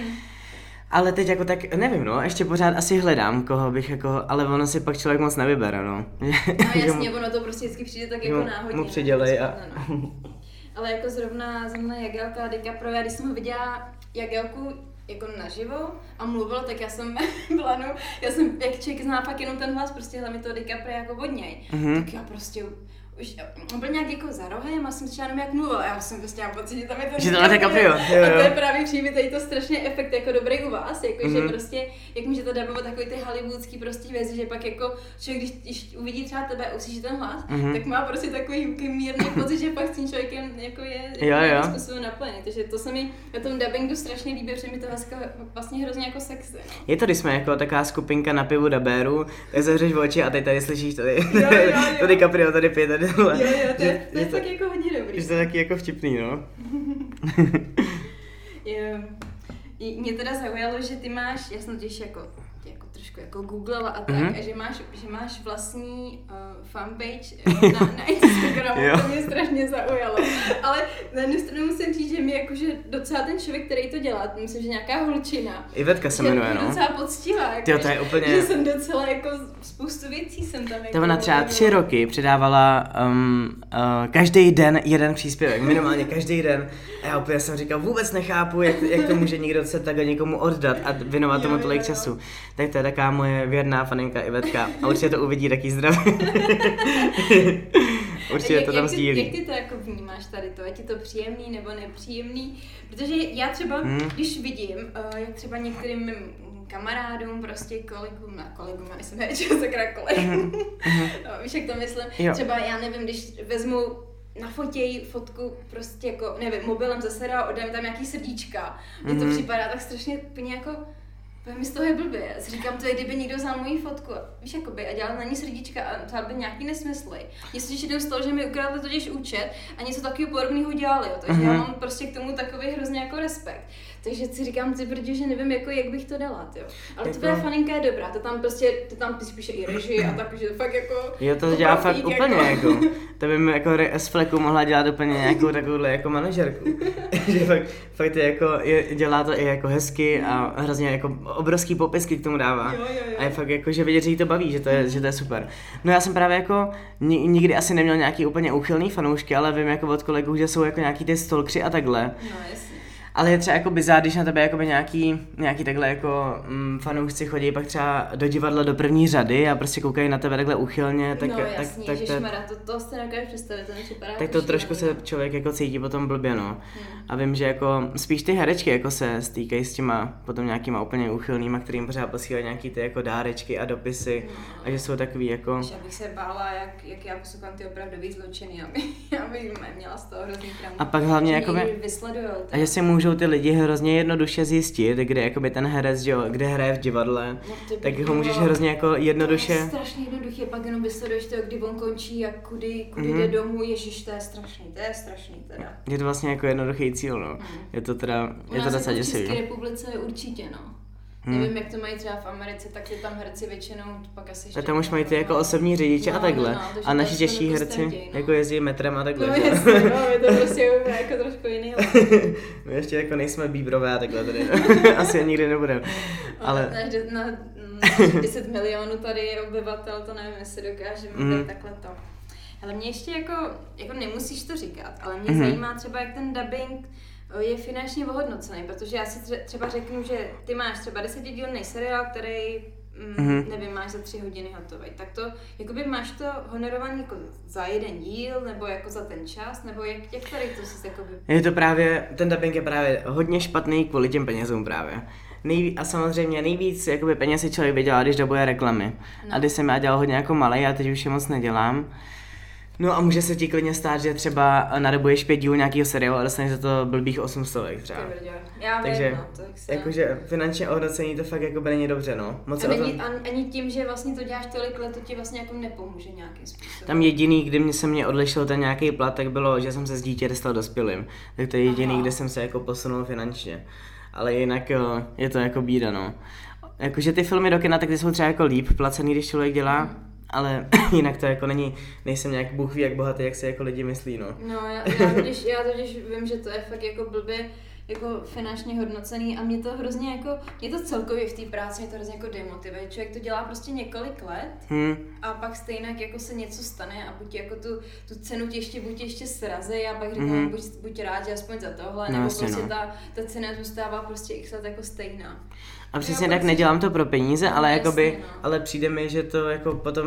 Speaker 2: Ale teď jako tak, nevím no, ještě pořád asi hledám, koho bych jako, ale ono si pak člověk moc nevybere, no.
Speaker 1: No jasně,
Speaker 2: mu-
Speaker 1: ono to prostě vždycky přijde tak
Speaker 2: mu-
Speaker 1: jako
Speaker 2: mu
Speaker 1: náhodně. ne?
Speaker 2: přidělej
Speaker 1: To
Speaker 2: a-
Speaker 1: no. Ale jako zrovna, zrovna Jagelka DiCaprio, já když jsem ho viděla Jagelku jako naživo a mluvil, tak já jsem byla, no, já jsem, jak člověk zná fakt jenom ten hlas, prostě hlavně toho DiCaprio jako od něj,
Speaker 2: Mhm.
Speaker 1: tak já prostě už, on byl nějak jako za rohem a jsem třeba jenom jak mluvil já jsem prostě měla pocit, že tam je ten
Speaker 2: Že DiCaprio, jo,
Speaker 1: A to je právě přijde tady to strašně efekt jako dobrý u vás, jako že
Speaker 2: Mhm.
Speaker 1: prostě, jak můžete dabovat takový ty hollywoodský prostě věci, že pak jako člověk, když, když uvidí třeba tebe a uslyší ten hlas,
Speaker 2: Mhm.
Speaker 1: tak má prostě takový mírný pocit, že pak s tím člověkem jako je jako
Speaker 2: Jo, jo.
Speaker 1: způsobem naplněný. Takže to se mi na tom dubbingu strašně líbí, protože mi to vlastně, vlastně hrozně jako sexy. No.
Speaker 2: Je to, když jsme jako taková skupinka na pivu dabéru, tak zavřeš oči a teď tady slyšíš tady,
Speaker 1: Jo, jo, jo.
Speaker 2: to DiCaprio tady pije tady tohle.
Speaker 1: Jo, jo, to je,
Speaker 2: Že-
Speaker 1: to je
Speaker 2: že
Speaker 1: fakt jako hodně dobrý.
Speaker 2: Že to je taky jako vtipný, no.
Speaker 1: I- mě teda zaujalo, že ty máš, já jsem totiž jako trošku jako googlala a tak,
Speaker 2: Mhm.
Speaker 1: a že máš, že máš vlastní uh, fanpage eh, na, na Instagramu, to mě strašně zaujalo. Ale na jednu stranu musím říct, že mi jakože docela ten člověk, který to dělá, myslím, že nějaká holčina,
Speaker 2: Ivetka se jmenuje,
Speaker 1: mě
Speaker 2: no.
Speaker 1: docela poctivá, jako,
Speaker 2: Tyjo, to je úplně-
Speaker 1: Že jsem docela jako spoustu věcí jsem tam jako...
Speaker 2: To ona třeba tři roky přidávala um, uh, každý den jeden příspěvek, minimálně každý den. A já úplně jsem říkal, vůbec nechápu, jak, jak to může někdo se takhle někomu oddat a věnovat tomu tolik
Speaker 1: jo.
Speaker 2: času. Tak to je taková moje věrná faninka Ivetka a určitě to uvidí taky zdraví. určitě
Speaker 1: jak,
Speaker 2: to tam
Speaker 1: jak, ty,
Speaker 2: sdílí.
Speaker 1: jak ty to jako vnímáš tady to? Je ti to příjemný nebo nepříjemný? Protože já třeba,
Speaker 2: Hmm.
Speaker 1: když vidím, uh, jak třeba některým mým kamarádům, prostě kolegům, na kolegům, já jsem hečel, sakra kolegům, no, víš, jak to myslím?
Speaker 2: Jo.
Speaker 1: Třeba, já nevím, když vezmu nafotěj fotku prostě jako, nevím, mobilem ze seriálu, odem tam nějaký srdíčka. Mně to
Speaker 2: Mhm.
Speaker 1: připadá tak strašně úplně jako, mi z toho je blbě. Já si říkám, to je, kdyby někdo vzal moji fotku, víš, jakoby, a dělal na ní srdíčka a psal by nějaký nesmysly. Mně se totiž jednou stalo, že mi ukradli totiž účet a něco takového podobného dělali, jo. takže
Speaker 2: Mhm.
Speaker 1: já mám prostě k tomu takový hrozně jako respekt. Takže si říkám, ty brdě, že nevím, jako, jak bych to dala, jo. Ale
Speaker 2: Jako-
Speaker 1: tvoje faninka je dobrá, to tam prostě, to tam spíše i režii a tak, že fakt jako...
Speaker 2: Jo, to dělá
Speaker 1: profík,
Speaker 2: fakt úplně jako. To by mi jako z fleku mohla dělat úplně nějakou takovouhle jako manažerku. že fakt, fakt je jako, je, dělá to i jako hezky a hrozně jako obrovský popisky k tomu dává.
Speaker 1: Jo, jo, jo.
Speaker 2: A je fakt jako, že vidět, že jí to baví, že to je, že to je super. No já jsem právě jako ni, nikdy asi neměl nějaký úplně úchylný fanoušky, ale vím jako od kolegů, že jsou jako nějaký ty stolkři a takhle.
Speaker 1: No, jasně.
Speaker 2: Ale je třeba jako bizár, když na tebe jakoby nějaký, nějaký takhle jako mm, fanoušci chodí pak třeba do divadla do první řady a prostě koukají na tebe takhle úchylně, tak,
Speaker 1: no
Speaker 2: tak,
Speaker 1: jasně,
Speaker 2: tak, tak,
Speaker 1: ježišmarja, to, to si nedokážu představit, to připadá
Speaker 2: tak
Speaker 1: jako
Speaker 2: to trošku se člověk jako cítí potom blbě, no.
Speaker 1: Hmm.
Speaker 2: A vím, že jako spíš ty herečky jako se stýkají s těma potom nějakýma úplně úchylnýma, kterým pořád posílají nějaký ty jako dárečky a dopisy a že jsou takový jako...
Speaker 1: Že abych se bála, jak, jak já poslouchám ty opravdový zločiny, aby, aby měla z toho hrozný trauma.
Speaker 2: A pak hlavně
Speaker 1: někdy vysledujou.
Speaker 2: A že si můžou ty lidi hrozně jednoduše zjistit, kde jakoby ten herec, že jo, kde hraje v divadle,
Speaker 1: No,
Speaker 2: tak ho můžeš hrozně jako
Speaker 1: To je
Speaker 2: jednoduše...
Speaker 1: strašně jednoduché, pak jenom vysleduješ to, kdy on končí a kudy, kudy
Speaker 2: Mhm.
Speaker 1: jde domů, ježiš, to je strašný, to je strašný teda.
Speaker 2: Je to vlastně jako jednoduchý cíl, no. Je to teda, je to docela
Speaker 1: jako v České
Speaker 2: děsivý.
Speaker 1: republice určitě, no.
Speaker 2: Hmm.
Speaker 1: Nevím, jak to mají třeba v Americe, tak ty tam herci většinou pak asi ještě...
Speaker 2: A tam už mají ty jako osobní řidiče
Speaker 1: No,
Speaker 2: a takhle.
Speaker 1: no, no,
Speaker 2: a naši těžší
Speaker 1: jako
Speaker 2: herci
Speaker 1: strděj, no.
Speaker 2: jako jezdí metrem a takhle.
Speaker 1: No jasně, no, je to prostě jako trošku jiný.
Speaker 2: My ještě jako nejsme bíbrové a takhle tady. Asi nikdy nebudeme. Ale
Speaker 1: Ale... Na, na, na 10 milionů tady je obyvatel, to nevím, jestli dokážeme
Speaker 2: Mm.
Speaker 1: takhle to. Ale mě ještě jako, jako nemusíš to říkat, ale mě
Speaker 2: Mhm.
Speaker 1: mm-hmm. zajímá třeba, jak ten dubbing je finančně ohodnocený, protože já si tře- třeba řeknu, že ty máš třeba desetidílný seriál, který mm,
Speaker 2: Mhm.
Speaker 1: nevím, máš za tři hodiny hotový, tak to, jakoby máš to honorovaný jako za jeden díl, nebo jako za ten čas, nebo jak, jak tady to si jakoby...
Speaker 2: je to právě, ten dubbing je právě hodně špatný kvůli těm penězům právě. Nejví, a samozřejmě nejvíc jakoby peněz si člověk vydělá, když dabuje reklamy.
Speaker 1: No.
Speaker 2: A když jsem já dělal hodně jako malý, já teď už je moc nedělám. No a může se ti klidně stát, že třeba nadabuješ pět dílů nějakého seriálu a dostaneš za to blbých 800 třeba.
Speaker 1: Ty brďo. Já
Speaker 2: Takže,
Speaker 1: vím, no, se...
Speaker 2: Jakože finančně ohodnocení to fakt jako není dobře, no. Moc
Speaker 1: A
Speaker 2: o tom...
Speaker 1: není, ani, tím, že vlastně to děláš tolik let, to ti vlastně jako nepomůže nějakým způsobem.
Speaker 2: Tam jediný, kdy mě se mě odlišil ten nějaký plat, tak bylo, že jsem se z dítě dostal dospělým. Tak to je jediný,
Speaker 1: Aha.
Speaker 2: kde jsem se jako posunul finančně. Ale jinak jo, je to jako bída, no. Jakože ty filmy do kina, tak ty jsou třeba jako líp placený, když člověk dělá, ale jinak to jako není, nejsem nějak bůh ví, jak bohatý, jak si jako lidi myslí, no.
Speaker 1: No, já, já, totiž, já totiž vím, že to je fakt jako blbě jako finančně hodnocený a mě to hrozně jako, mě to celkově v té práci mě to hrozně jako demotivuje. Člověk to dělá prostě několik let
Speaker 2: Hm,
Speaker 1: a pak stejně jako se něco stane a buď jako tu, tu cenu ti ještě, buď ještě srazí a pak říkám, mm-hmm. buď, buď rád, že aspoň za tohle,
Speaker 2: No,
Speaker 1: nebo prostě
Speaker 2: no.
Speaker 1: ta, ta cena zůstává prostě x let jako stejná.
Speaker 2: A přesně tak nedělám to pro peníze, ale
Speaker 1: No,
Speaker 2: jakoby,
Speaker 1: no.
Speaker 2: ale přijde mi, že to jako potom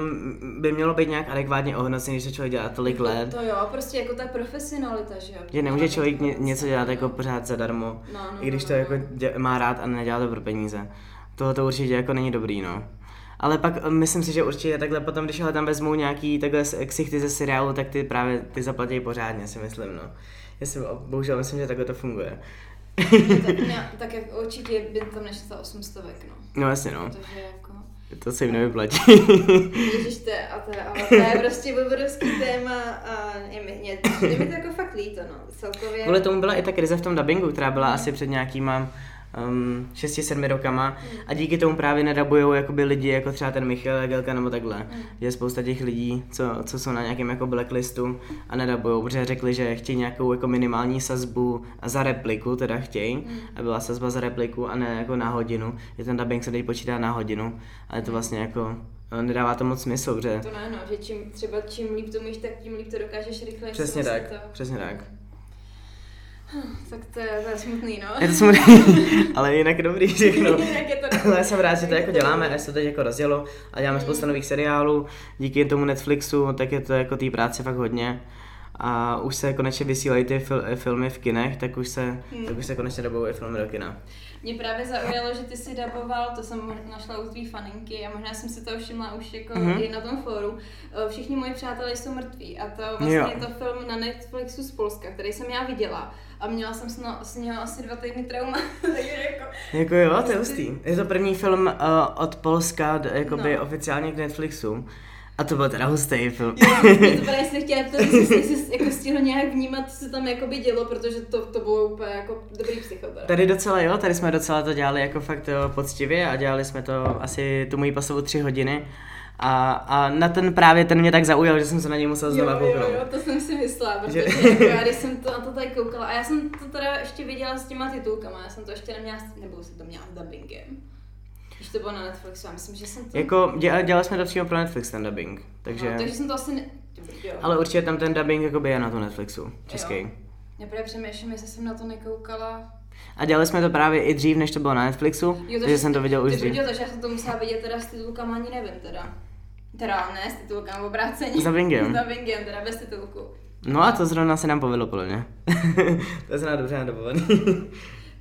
Speaker 2: by mělo být nějak adekvátně ohodnocený, když to člověk dělá tolik let.
Speaker 1: To jo, prostě jako ta profesionalita, že jo.
Speaker 2: Že nemůže člověk
Speaker 1: to
Speaker 2: ně, něco dělat jako pořád zadarmo,
Speaker 1: No, no,
Speaker 2: i když to
Speaker 1: no,
Speaker 2: jako
Speaker 1: no.
Speaker 2: dě, má rád a nedělá to pro peníze. Tohle to určitě jako není dobrý, no. Ale pak eh, myslím si, že určitě takhle potom, když ale tam vezmou nějaký takhle ksichty ze seriálu, tak ty právě ty zaplatí pořádně, si myslím, no. Já si bohužel myslím, že takhle to funguje.
Speaker 1: Tak, ne, tak jak určitě by tam nešlo za 800, no.
Speaker 2: No jasně, no.
Speaker 1: Protože jako...
Speaker 2: To se jim nevyplatí.
Speaker 1: Ježiš, to je, a to je, ale to je prostě obrovský téma a je mi, je, je mi to jako fakt líto, no, celkově.
Speaker 2: Kvůli tomu byla i ta krize v tom dubbingu, která byla asi před nějakýma um, 6-7 rokama a díky tomu právě nedabujou jakoby lidi jako třeba ten Michal Gelka nebo takhle.
Speaker 1: Mm.
Speaker 2: Je spousta těch lidí, co, co jsou na nějakém jako blacklistu a nedabujou, protože řekli, že chtějí nějakou jako minimální sazbu za repliku, teda chtějí,
Speaker 1: Mm.
Speaker 2: a byla sazba za repliku a ne jako na hodinu. Je ten dubbing se teď počítá na hodinu, ale to vlastně jako eh, nedává to moc smysl, protože
Speaker 1: To ne, no, že čím, třeba čím líp to umíš, tak tím líp to dokážeš rychleji.
Speaker 2: Přesně tak,
Speaker 1: To...
Speaker 2: přesně tak.
Speaker 1: Tak to je, to je smutný, no.
Speaker 2: Je to smutný, ale jinak dobrý všechno.
Speaker 1: Jinak je to
Speaker 2: Ale já jsem rád, že to jako děláme, až se to teď jako rozjelo a děláme spoustu nových seriálů. Díky tomu Netflixu, tak je to jako té práce fakt hodně. A už se konečně vysílají ty fil- filmy v kinech, tak už se,
Speaker 1: Hmm.
Speaker 2: tak už se konečně dobou i filmy do kina.
Speaker 1: Mě právě zaujalo, že ty si daboval, to jsem našla u tvý faninky a možná jsem si to všimla už jako
Speaker 2: Mhm.
Speaker 1: mm-hmm. i na tom fóru. Všichni moji přátelé jsou mrtví a to vlastně
Speaker 2: Jo.
Speaker 1: je to film na Netflixu z Polska, který jsem já viděla a měla jsem s, no, s něho asi dva týdny trauma, takže jako...
Speaker 2: Jako jo, to je hustý. Je to první film uh, od Polska, jakoby
Speaker 1: No.
Speaker 2: oficiálně k Netflixu. A to byl teda hustý film.
Speaker 1: Jo, mě to právě jsem chtěla ptat, jestli jsi, jako stihl nějak vnímat, co se tam jakoby dělo, protože to, to bylo úplně jako dobrý psycho teda.
Speaker 2: Tady docela jo, tady jsme docela to dělali jako fakt jo, poctivě a dělali jsme to asi tu moji pasovou tři hodiny. A, a na ten právě ten mě tak zaujal, že jsem se na něj musel znova
Speaker 1: jo,
Speaker 2: kouknout.
Speaker 1: jo, jo, to jsem si myslela, protože
Speaker 2: Že-
Speaker 1: jako já, když jsem to, na to tady koukala, a já jsem to teda ještě viděla s těma titulkama, já jsem to ještě neměla, nebo jsem to měla s dubbingem. Když to bylo na Netflixu, já myslím, že jsem to...
Speaker 2: Jako dělali, dělali jsme to přímo pro Netflix ten dubbing, takže...
Speaker 1: No, takže jsem to asi ne... Jo.
Speaker 2: Ale určitě tam ten dubbing jakoby je na to Netflixu, český.
Speaker 1: Jo. Já právě přemýšlím, jestli jsem na to nekoukala.
Speaker 2: A dělali jsme to právě i dřív, než to bylo na Netflixu,
Speaker 1: Jo,
Speaker 2: takže jsem to viděl už dřív.
Speaker 1: viděl, takže já jsem to musela vidět teda s titulkama, ani nevím teda. Teda ne s titulkama, obráceně.
Speaker 2: S dubbingem.
Speaker 1: S dubbingem, teda bez titulku.
Speaker 2: No a to zrovna se nám povedlo, podle mě. to je zrovna dobře nadobovaný.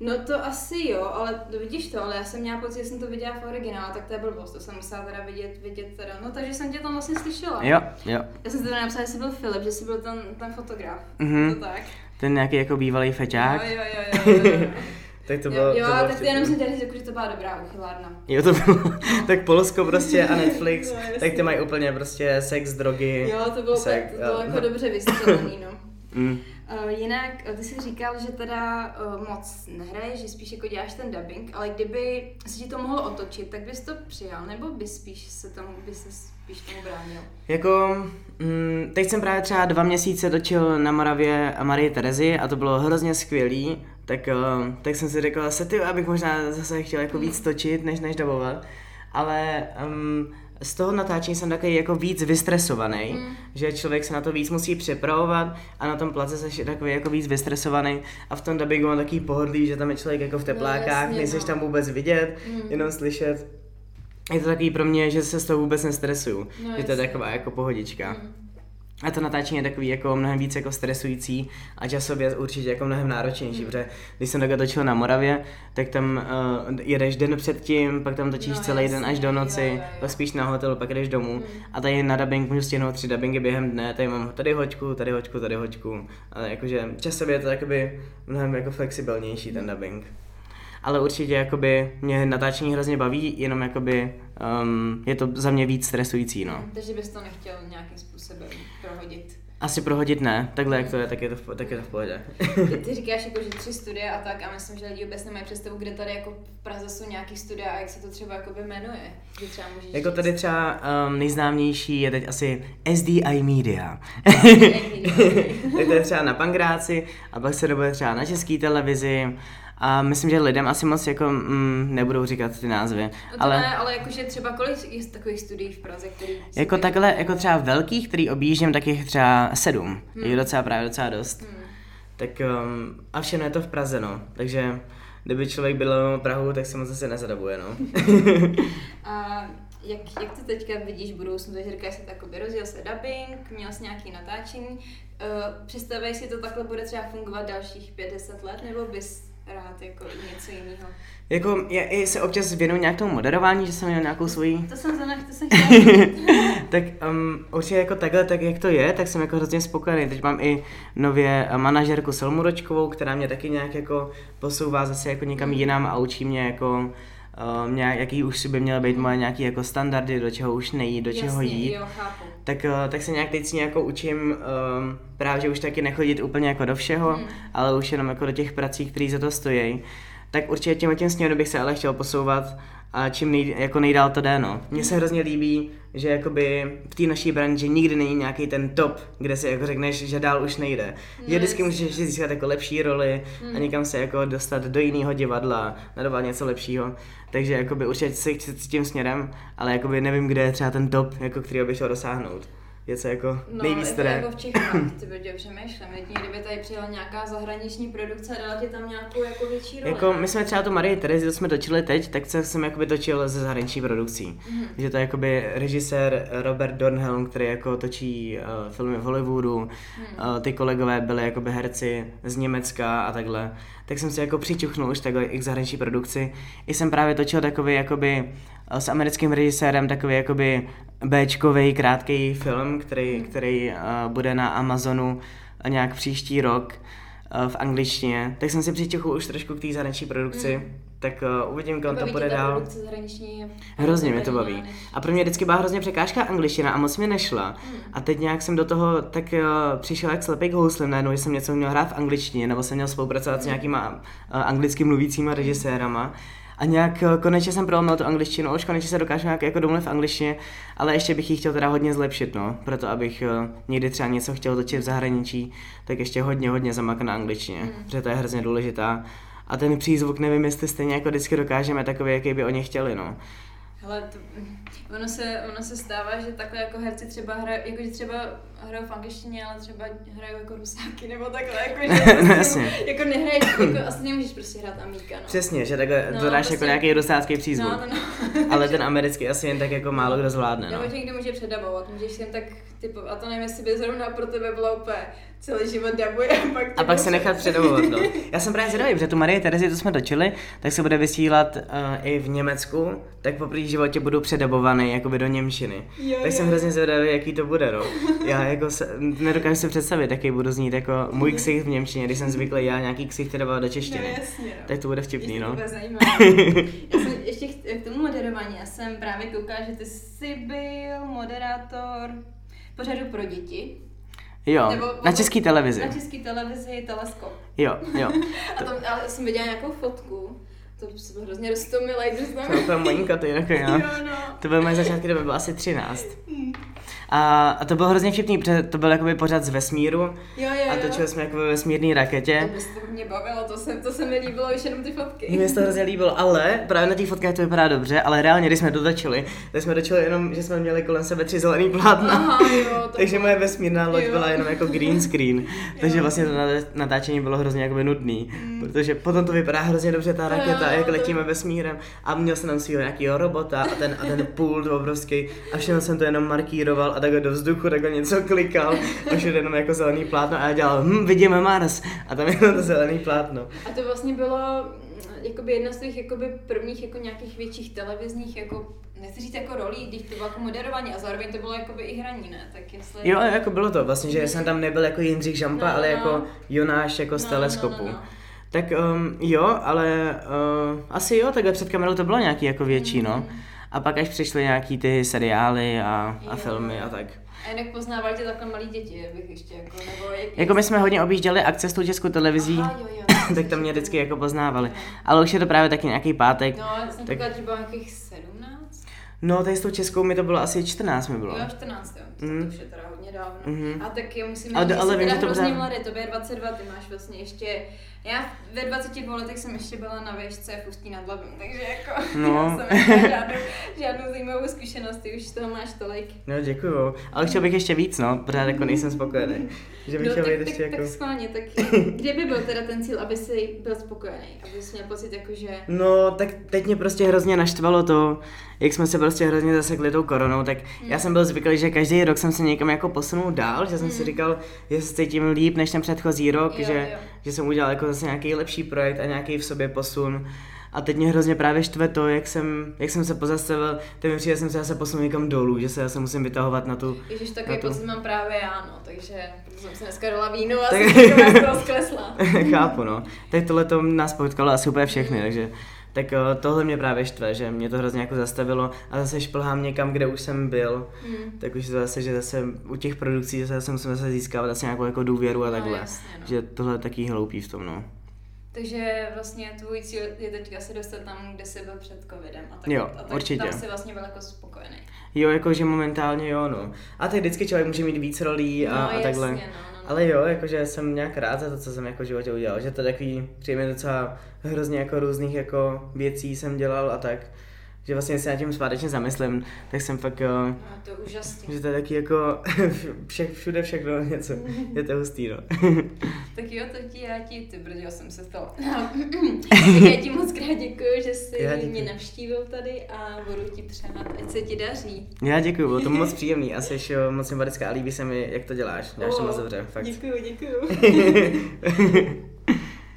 Speaker 1: No to asi jo, ale to vidíš to, ale já jsem měla pocit, že jsem to viděla v originálu, tak to je blbost, to jsem musela teda vidět, vidět teda, no takže jsem tě tam vlastně slyšela.
Speaker 2: jo, jo.
Speaker 1: Já jsem teda napsala, že jsi byl Filip, že jsi byl ten, ten fotograf.
Speaker 2: Mhm.
Speaker 1: To tak.
Speaker 2: Ten nějaký jako bývalý feťák.
Speaker 1: Jo, jo, jo, jo, jo, jo.
Speaker 2: tak to bylo,
Speaker 1: jo,
Speaker 2: to bylo
Speaker 1: tak to
Speaker 2: vtipný.
Speaker 1: jenom jsem chtěla říct, jako, že to byla dobrá uchylárna.
Speaker 2: Jo, to bylo. tak Polsko prostě a Netflix,
Speaker 1: No,
Speaker 2: tak ty mají úplně prostě sex, drogy.
Speaker 1: Jo, to bylo, tak, to bylo
Speaker 2: jo.
Speaker 1: jako dobře vystřelený, no.
Speaker 2: Mm.
Speaker 1: Uh, jinak, uh, ty jsi říkal, že teda uh, moc nehraješ, že spíš jako děláš ten dubbing, ale kdyby se ti to mohlo otočit, tak bys to přijal, nebo bys spíš se tomu, by se spíš tomu bránil?
Speaker 2: Jako, mm, teď jsem právě třeba dva měsíce točil na Moravě Marie Terezy a to bylo hrozně skvělý, tak, uh, tak jsem si řekl, se ty, abych možná zase chtěl jako víc točit, než než dabovat, ale um, z toho natáčení jsem takový jako víc vystresovaný,
Speaker 1: Mm.
Speaker 2: že člověk se na to víc musí připravovat a na tom place jsi takový jako víc vystresovaný a v tom dubbingu mám takový pohodlí, že tam je člověk jako v teplákách,
Speaker 1: jasně,
Speaker 2: nejseš
Speaker 1: no.
Speaker 2: tam vůbec vidět,
Speaker 1: Mm.
Speaker 2: jenom slyšet. Je to takový pro mě, že se z toho vůbec nestresuju.
Speaker 1: No,
Speaker 2: že to je taková jako pohodička.
Speaker 1: Mm.
Speaker 2: A to natáčení je takový jako mnohem víc jako stresující a časově určitě jako mnohem náročnější,
Speaker 1: Mm.
Speaker 2: protože když jsem takhle točil na Moravě, tak tam uh, jedeš den předtím, pak tam točíš
Speaker 1: No,
Speaker 2: celý den
Speaker 1: jasně,
Speaker 2: až do noci,
Speaker 1: jo, jo, jo.
Speaker 2: pak spíš na hotel, pak jdeš domů.
Speaker 1: Mm.
Speaker 2: A tady na dubbing můžu stihnout tři dubbingy během dne, tady mám tady hoďku, tady hoďku, tady hoďku. Ale jakože časově je to jakoby mnohem jako flexibilnější ten dubbing. Ale určitě jakoby mě natáčení hrozně baví, jenom jakoby um, je to za mě víc stresující, no.
Speaker 1: Takže bys to nechtěl nějakým způsobem prohodit.
Speaker 2: Asi prohodit ne, takhle jak to je, tak je to v, tak je to v pohodě.
Speaker 1: Ty, ty říkáš jako, že tři studia a tak a myslím, že lidi vůbec nemají představu, kde tady jako v Praze jsou nějaký studia a jak se to třeba jakoby jmenuje. Že třeba můžeš
Speaker 2: jako
Speaker 1: říct.
Speaker 2: tady třeba um, nejznámější je teď asi SDI Media. tak to je třeba na Pangráci a pak se dobuje třeba na české televizi a myslím, že lidem asi moc jako mm, nebudou říkat ty názvy.
Speaker 1: No to
Speaker 2: ale...
Speaker 1: ne, ale jakože třeba kolik je takových studií v Praze, který...
Speaker 2: Jako
Speaker 1: ty-
Speaker 2: takhle, jako třeba velkých, který objíždím, tak jich třeba sedm. Hmm. Je docela právě docela dost.
Speaker 1: Hmm.
Speaker 2: Tak um, a všechno je to v Praze, no. Takže kdyby člověk byl v Prahu, tak se moc zase nezadabuje, no.
Speaker 1: A jak, jak to teďka vidíš v budoucnu, takže říkáš si takový rozjel se dubbing, měl jsi nějaký natáčení, uh, představej si to takhle bude třeba fungovat dalších 50 let, nebo bys rád jako něco jiného?
Speaker 2: Jako já i se občas věnuju nějak tomu moderování, že jsem měl nějakou svoji
Speaker 1: To jsem zanech, to jsem
Speaker 2: tak um, určitě jako takhle, tak jak to je, tak jsem jako hrozně spokojený. Teď mám i nově eh, manažerku Selmu Ročkovou, která mě taky nějak jako posouvá zase jako někam jinam a učí mě jako um, nějak, jaký už si by měly být moje nějaký jako standardy, do čeho už nejít, do čeho
Speaker 1: Jasně,
Speaker 2: jít.
Speaker 1: jo, chápu.
Speaker 2: Tak, eh, tak se nějak teď si nějakou učím um, právě, že už taky nechodit úplně jako do všeho,
Speaker 1: Hmm.
Speaker 2: ale už jenom jako do těch prací, které za to stojí. tak určitě tím tím směrem bych se ale chtěl posouvat a čím nej, jako nejdál to jde, no. Mně se hrozně líbí, že jakoby v té naší branži nikdy není nějaký ten top, kde si jako řekneš, že dál už nejde.
Speaker 1: No,
Speaker 2: že vždycky můžeš získat jako lepší roli a někam se jako dostat do jiného divadla, nadovat něco lepšího. Takže jakoby určitě se chci s tím směrem, ale jakoby nevím, kde je třeba ten top, jako který bych chtěl dosáhnout. Je co jako
Speaker 1: No,
Speaker 2: nejvíc které.
Speaker 1: jako v Čechách, ty bude přemýšlím. Jedině, kdyby tady přijela nějaká zahraniční produkce a dala ti tam nějakou jako větší roli.
Speaker 2: Jako my jsme třeba tu Marie Terezi, to jsme točili teď, tak se jsem jakoby točil ze zahraniční produkcí.
Speaker 1: Mhm.
Speaker 2: Že to je jakoby režisér Robert Dornhelm, který jako točí uh, filmy v Hollywoodu,
Speaker 1: Mhm.
Speaker 2: uh, ty kolegové byli jakoby herci z Německa a takhle. Tak jsem si jako přičuchnul už takhle i k zahraniční produkci. I jsem právě točil takový jakoby s americkým režisérem takový jakoby Bčkový krátký film, který, který uh, bude na Amazonu nějak příští rok uh, v angličtině. Tak jsem si přičuchl už trošku k té zahraniční produkci. Tak uh, uvidím, kam to bude dál.
Speaker 1: zahraniční?
Speaker 2: Hrozně mě to baví. A pro mě vždycky byla hrozně překážka angličtina a moc mi nešla.
Speaker 1: Hmm.
Speaker 2: A teď nějak jsem do toho tak uh, přišel jak slepý k houslem najednou, že jsem něco měl hrát v angličtině, nebo jsem měl spolupracovat s nějakýma uh, anglicky mluvícíma režisérama. A nějak uh, konečně jsem prolomil tu angličtinu, už konečně se dokážu nějak jako domluvit v angličtině, ale ještě bych ji chtěl teda hodně zlepšit, no. Proto abych uh, někdy třeba něco chtěl točit v zahraničí, tak ještě hodně, hodně zamak na angličtině,
Speaker 1: Hmm.
Speaker 2: protože to je hrozně důležitá. A ten přízvuk nevím, jestli stejně jako vždycky dokážeme takový, jaký by oni chtěli, no.
Speaker 1: Hele, to, ono, se, ono se stává, že takhle jako herci třeba hrají, jako že třeba hrajou v angličtině, ale třeba hrajou jako rusáky nebo takhle, jako že prostě,
Speaker 2: Jasně.
Speaker 1: jako nehraješ, jako asi nemůžeš prostě hrát Amíka, no.
Speaker 2: Přesně, že takhle
Speaker 1: No,
Speaker 2: no, dodáš
Speaker 1: prostě-
Speaker 2: jako nějaký rusácký přízvuk.
Speaker 1: No, no, no.
Speaker 2: Ale ten americký asi jen tak jako málo kdo zvládne, no.
Speaker 1: Nebo tě někdo může předabovat, můžeš jen tak typu, a to nevím, jestli by zrovna pro tebe bylo úplně celý život dabuje a pak
Speaker 2: A pak se nechat předovovat, no. Já jsem právě zvědavý, protože tu Marie Terezi, to jsme točili, tak se bude vysílat uh, i v Německu, tak po první životě budu předabovaný jakoby do Němčiny.
Speaker 1: Jo,
Speaker 2: tak jsem
Speaker 1: jo.
Speaker 2: hrozně zvědavý, jaký to bude, no. Já jako se, nedokážu si představit, jaký budu znít jako můj ksich v Němčině, když jsem zvyklý já nějaký ksich předabovat do češtiny.
Speaker 1: No, jasně, no.
Speaker 2: Tak to bude vtipný,
Speaker 1: to
Speaker 2: no.
Speaker 1: bude. Já jsem ještě k tomu moderování, já jsem právě koukala, že ty jsi byl moderátor pořadu pro děti.
Speaker 2: Jo,
Speaker 1: Nebo-
Speaker 2: na české televizi.
Speaker 1: Na české televizi Teleskop.
Speaker 2: Jo, jo.
Speaker 1: A tam ale jsem viděla nějakou fotku. To byl hrozně rostomilej, když
Speaker 2: To je malinka, to je takový, no.
Speaker 1: Jo, no.
Speaker 2: To byly moje začátky, to by bylo asi 13. A, a to bylo hrozně vtipný, protože to byl jakoby pořád z vesmíru
Speaker 1: Jo, jo,
Speaker 2: a
Speaker 1: jo.
Speaker 2: točili jsme jako ve vesmírné raketě.
Speaker 1: To by se to mě bavilo, to se, to se mi líbilo, už jenom ty fotky.
Speaker 2: Mně se to hrozně líbilo, ale právě na těch fotkách to vypadá dobře, ale reálně, když jsme to točili, tak jsme točili jenom, že jsme měli kolem sebe tři zelený plátna.
Speaker 1: Aha, jo, to
Speaker 2: Takže moje vesmírná loď
Speaker 1: Jo.
Speaker 2: byla jenom jako green screen, takže vlastně to nat- natáčení bylo hrozně jakoby nudný, protože potom to vypadá hrozně dobře ta raketa,
Speaker 1: Mm. Jo,
Speaker 2: jak
Speaker 1: to-
Speaker 2: letíme vesmírem a měl jsem tam svého nějakého robota a ten, a ten pult obrovský a všechno jsem to jenom markíroval a takhle do vzduchu takhle něco klikal a všude jenom jako zelený plátno a já dělal, hm, vidíme Mars a tam jenom to zelený plátno.
Speaker 1: A to vlastně bylo mm, jakoby jedna z těch jakoby prvních jako nějakých větších televizních jako nechci říct jako rolí, když to bylo jako moderování a zároveň to bylo jakoby i hraní, ne? Tak jestli...
Speaker 2: Jo, jako bylo to vlastně, že jsem tam nebyl jako Jindřich Žampa,
Speaker 1: No,
Speaker 2: ale
Speaker 1: no.
Speaker 2: jako Jonáš jako z
Speaker 1: No,
Speaker 2: teleskopu.
Speaker 1: no, no, no.
Speaker 2: Tak um, jo, ale uh, asi jo, takhle před kamerou to bylo nějaký jako větší, no. A pak až přišly nějaký ty seriály a, a filmy a tak.
Speaker 1: A jinak poznávali tě takhle malí děti, bych ještě jako, nebo jak...
Speaker 2: Jako my jsme hodně objížděli akce s tou českou televizí,
Speaker 1: Aha, jo, jo,
Speaker 2: tak tam mě vždycky jako poznávali. Ale už je to právě taky nějaký pátek.
Speaker 1: No, já jsem
Speaker 2: Tak-
Speaker 1: že bylo nějakých 17?
Speaker 2: No, tady s tou českou mi to bylo asi 14 mi bylo.
Speaker 1: Jo, 14, jo. To,
Speaker 2: Mm.
Speaker 1: to už je teda hodně dávno.
Speaker 2: Mhm.
Speaker 1: A tak musím
Speaker 2: Ale-
Speaker 1: říct, že
Speaker 2: ale
Speaker 1: jsi
Speaker 2: vím,
Speaker 1: teda
Speaker 2: že to
Speaker 1: hrozně mladý, tobě je 22, ty máš vlastně ještě... Já ve 22 letech jsem ještě byla na výšce v Ústí nad Labem, takže jako
Speaker 2: No.
Speaker 1: já jsem žádnou, žádnou zajímavou zkušenost, ty už toho máš tolik.
Speaker 2: No, děkuju. Ale chtěl bych ještě víc, no, pořád jako nejsem spokojený. Že bych
Speaker 1: No,
Speaker 2: chtěl
Speaker 1: tak, tak,
Speaker 2: ještě
Speaker 1: tak,
Speaker 2: jako...
Speaker 1: tak schválně, tak kde by byl teda ten cíl, aby jsi byl spokojený, aby jsi měl pocit jako, že...
Speaker 2: No, tak teď mě prostě hrozně naštvalo to, jak jsme se prostě hrozně zasekli tou koronou, tak já jsem byl zvyklý, že každý rok jsem se někam jako posunul dál, že jsem si říkal, že se cítím líp než ten předchozí rok,
Speaker 1: Jo,
Speaker 2: že,
Speaker 1: jo.
Speaker 2: že jsem udělal jako zase nějaký lepší projekt a nějaký v sobě posun. A teď mě hrozně právě štve to, jak jsem, jak jsem se pozastavil, teď mi přijde, že jsem se zase posunul někam dolů, že se zase musím vytahovat na tu...
Speaker 1: Ježiš, takový
Speaker 2: Na to.
Speaker 1: pocit mám právě já, no, takže proto jsem si dneska dala víno a
Speaker 2: Tak-
Speaker 1: jsem z toho sklesla.
Speaker 2: Chápu, no. Tak tohle to nás potkalo asi úplně všechny, takže tak eh, tohle mě právě štve, že mě to hrozně jako zastavilo a zase šplhám někam, kde už jsem byl,
Speaker 1: Hmm.
Speaker 2: tak už to zase, že zase u těch produkcí zase musím zase získávat asi nějakou jako důvěru a
Speaker 1: No,
Speaker 2: takhle,
Speaker 1: jasně, no.
Speaker 2: že tohle je taky hloupý v tom, no.
Speaker 1: Takže vlastně tvůj cíl je teďka se dostat tam, kde jsi byl před covidem. A tak,
Speaker 2: Jo,
Speaker 1: a tak
Speaker 2: určitě.
Speaker 1: tam jsi vlastně byl jako spokojený.
Speaker 2: Jo, jakože momentálně jo, no. A tak vždycky člověk může mít víc rolí a,
Speaker 1: no,
Speaker 2: a
Speaker 1: jasně,
Speaker 2: takhle.
Speaker 1: No, no, no.
Speaker 2: Ale jo, jakože jsem nějak rád za to, co jsem jako v životě udělal, že to takový, přijeme docela hrozně jako různých jako věcí jsem dělal a tak, že vlastně se nad tím zpátečně zamyslím, tak jsem fakt, jo,
Speaker 1: No, to je úžasný.
Speaker 2: že to je taky jako vše, všude všechno něco, je to hustý, no.
Speaker 1: Tak jo, tak ti já ti, ty já jsem se stala. tak já ti moc krát děkuji, že jsi
Speaker 2: Já děkuji.
Speaker 1: mě navštívil tady a budu ti přát, ať se ti daří.
Speaker 2: Já děkuji, bylo to moc příjemný a jsi jo, moc sympatická a líbí se mi, jak to děláš, děláš to
Speaker 1: O,
Speaker 2: moc dobře, fakt.
Speaker 1: Děkuji, děkuji.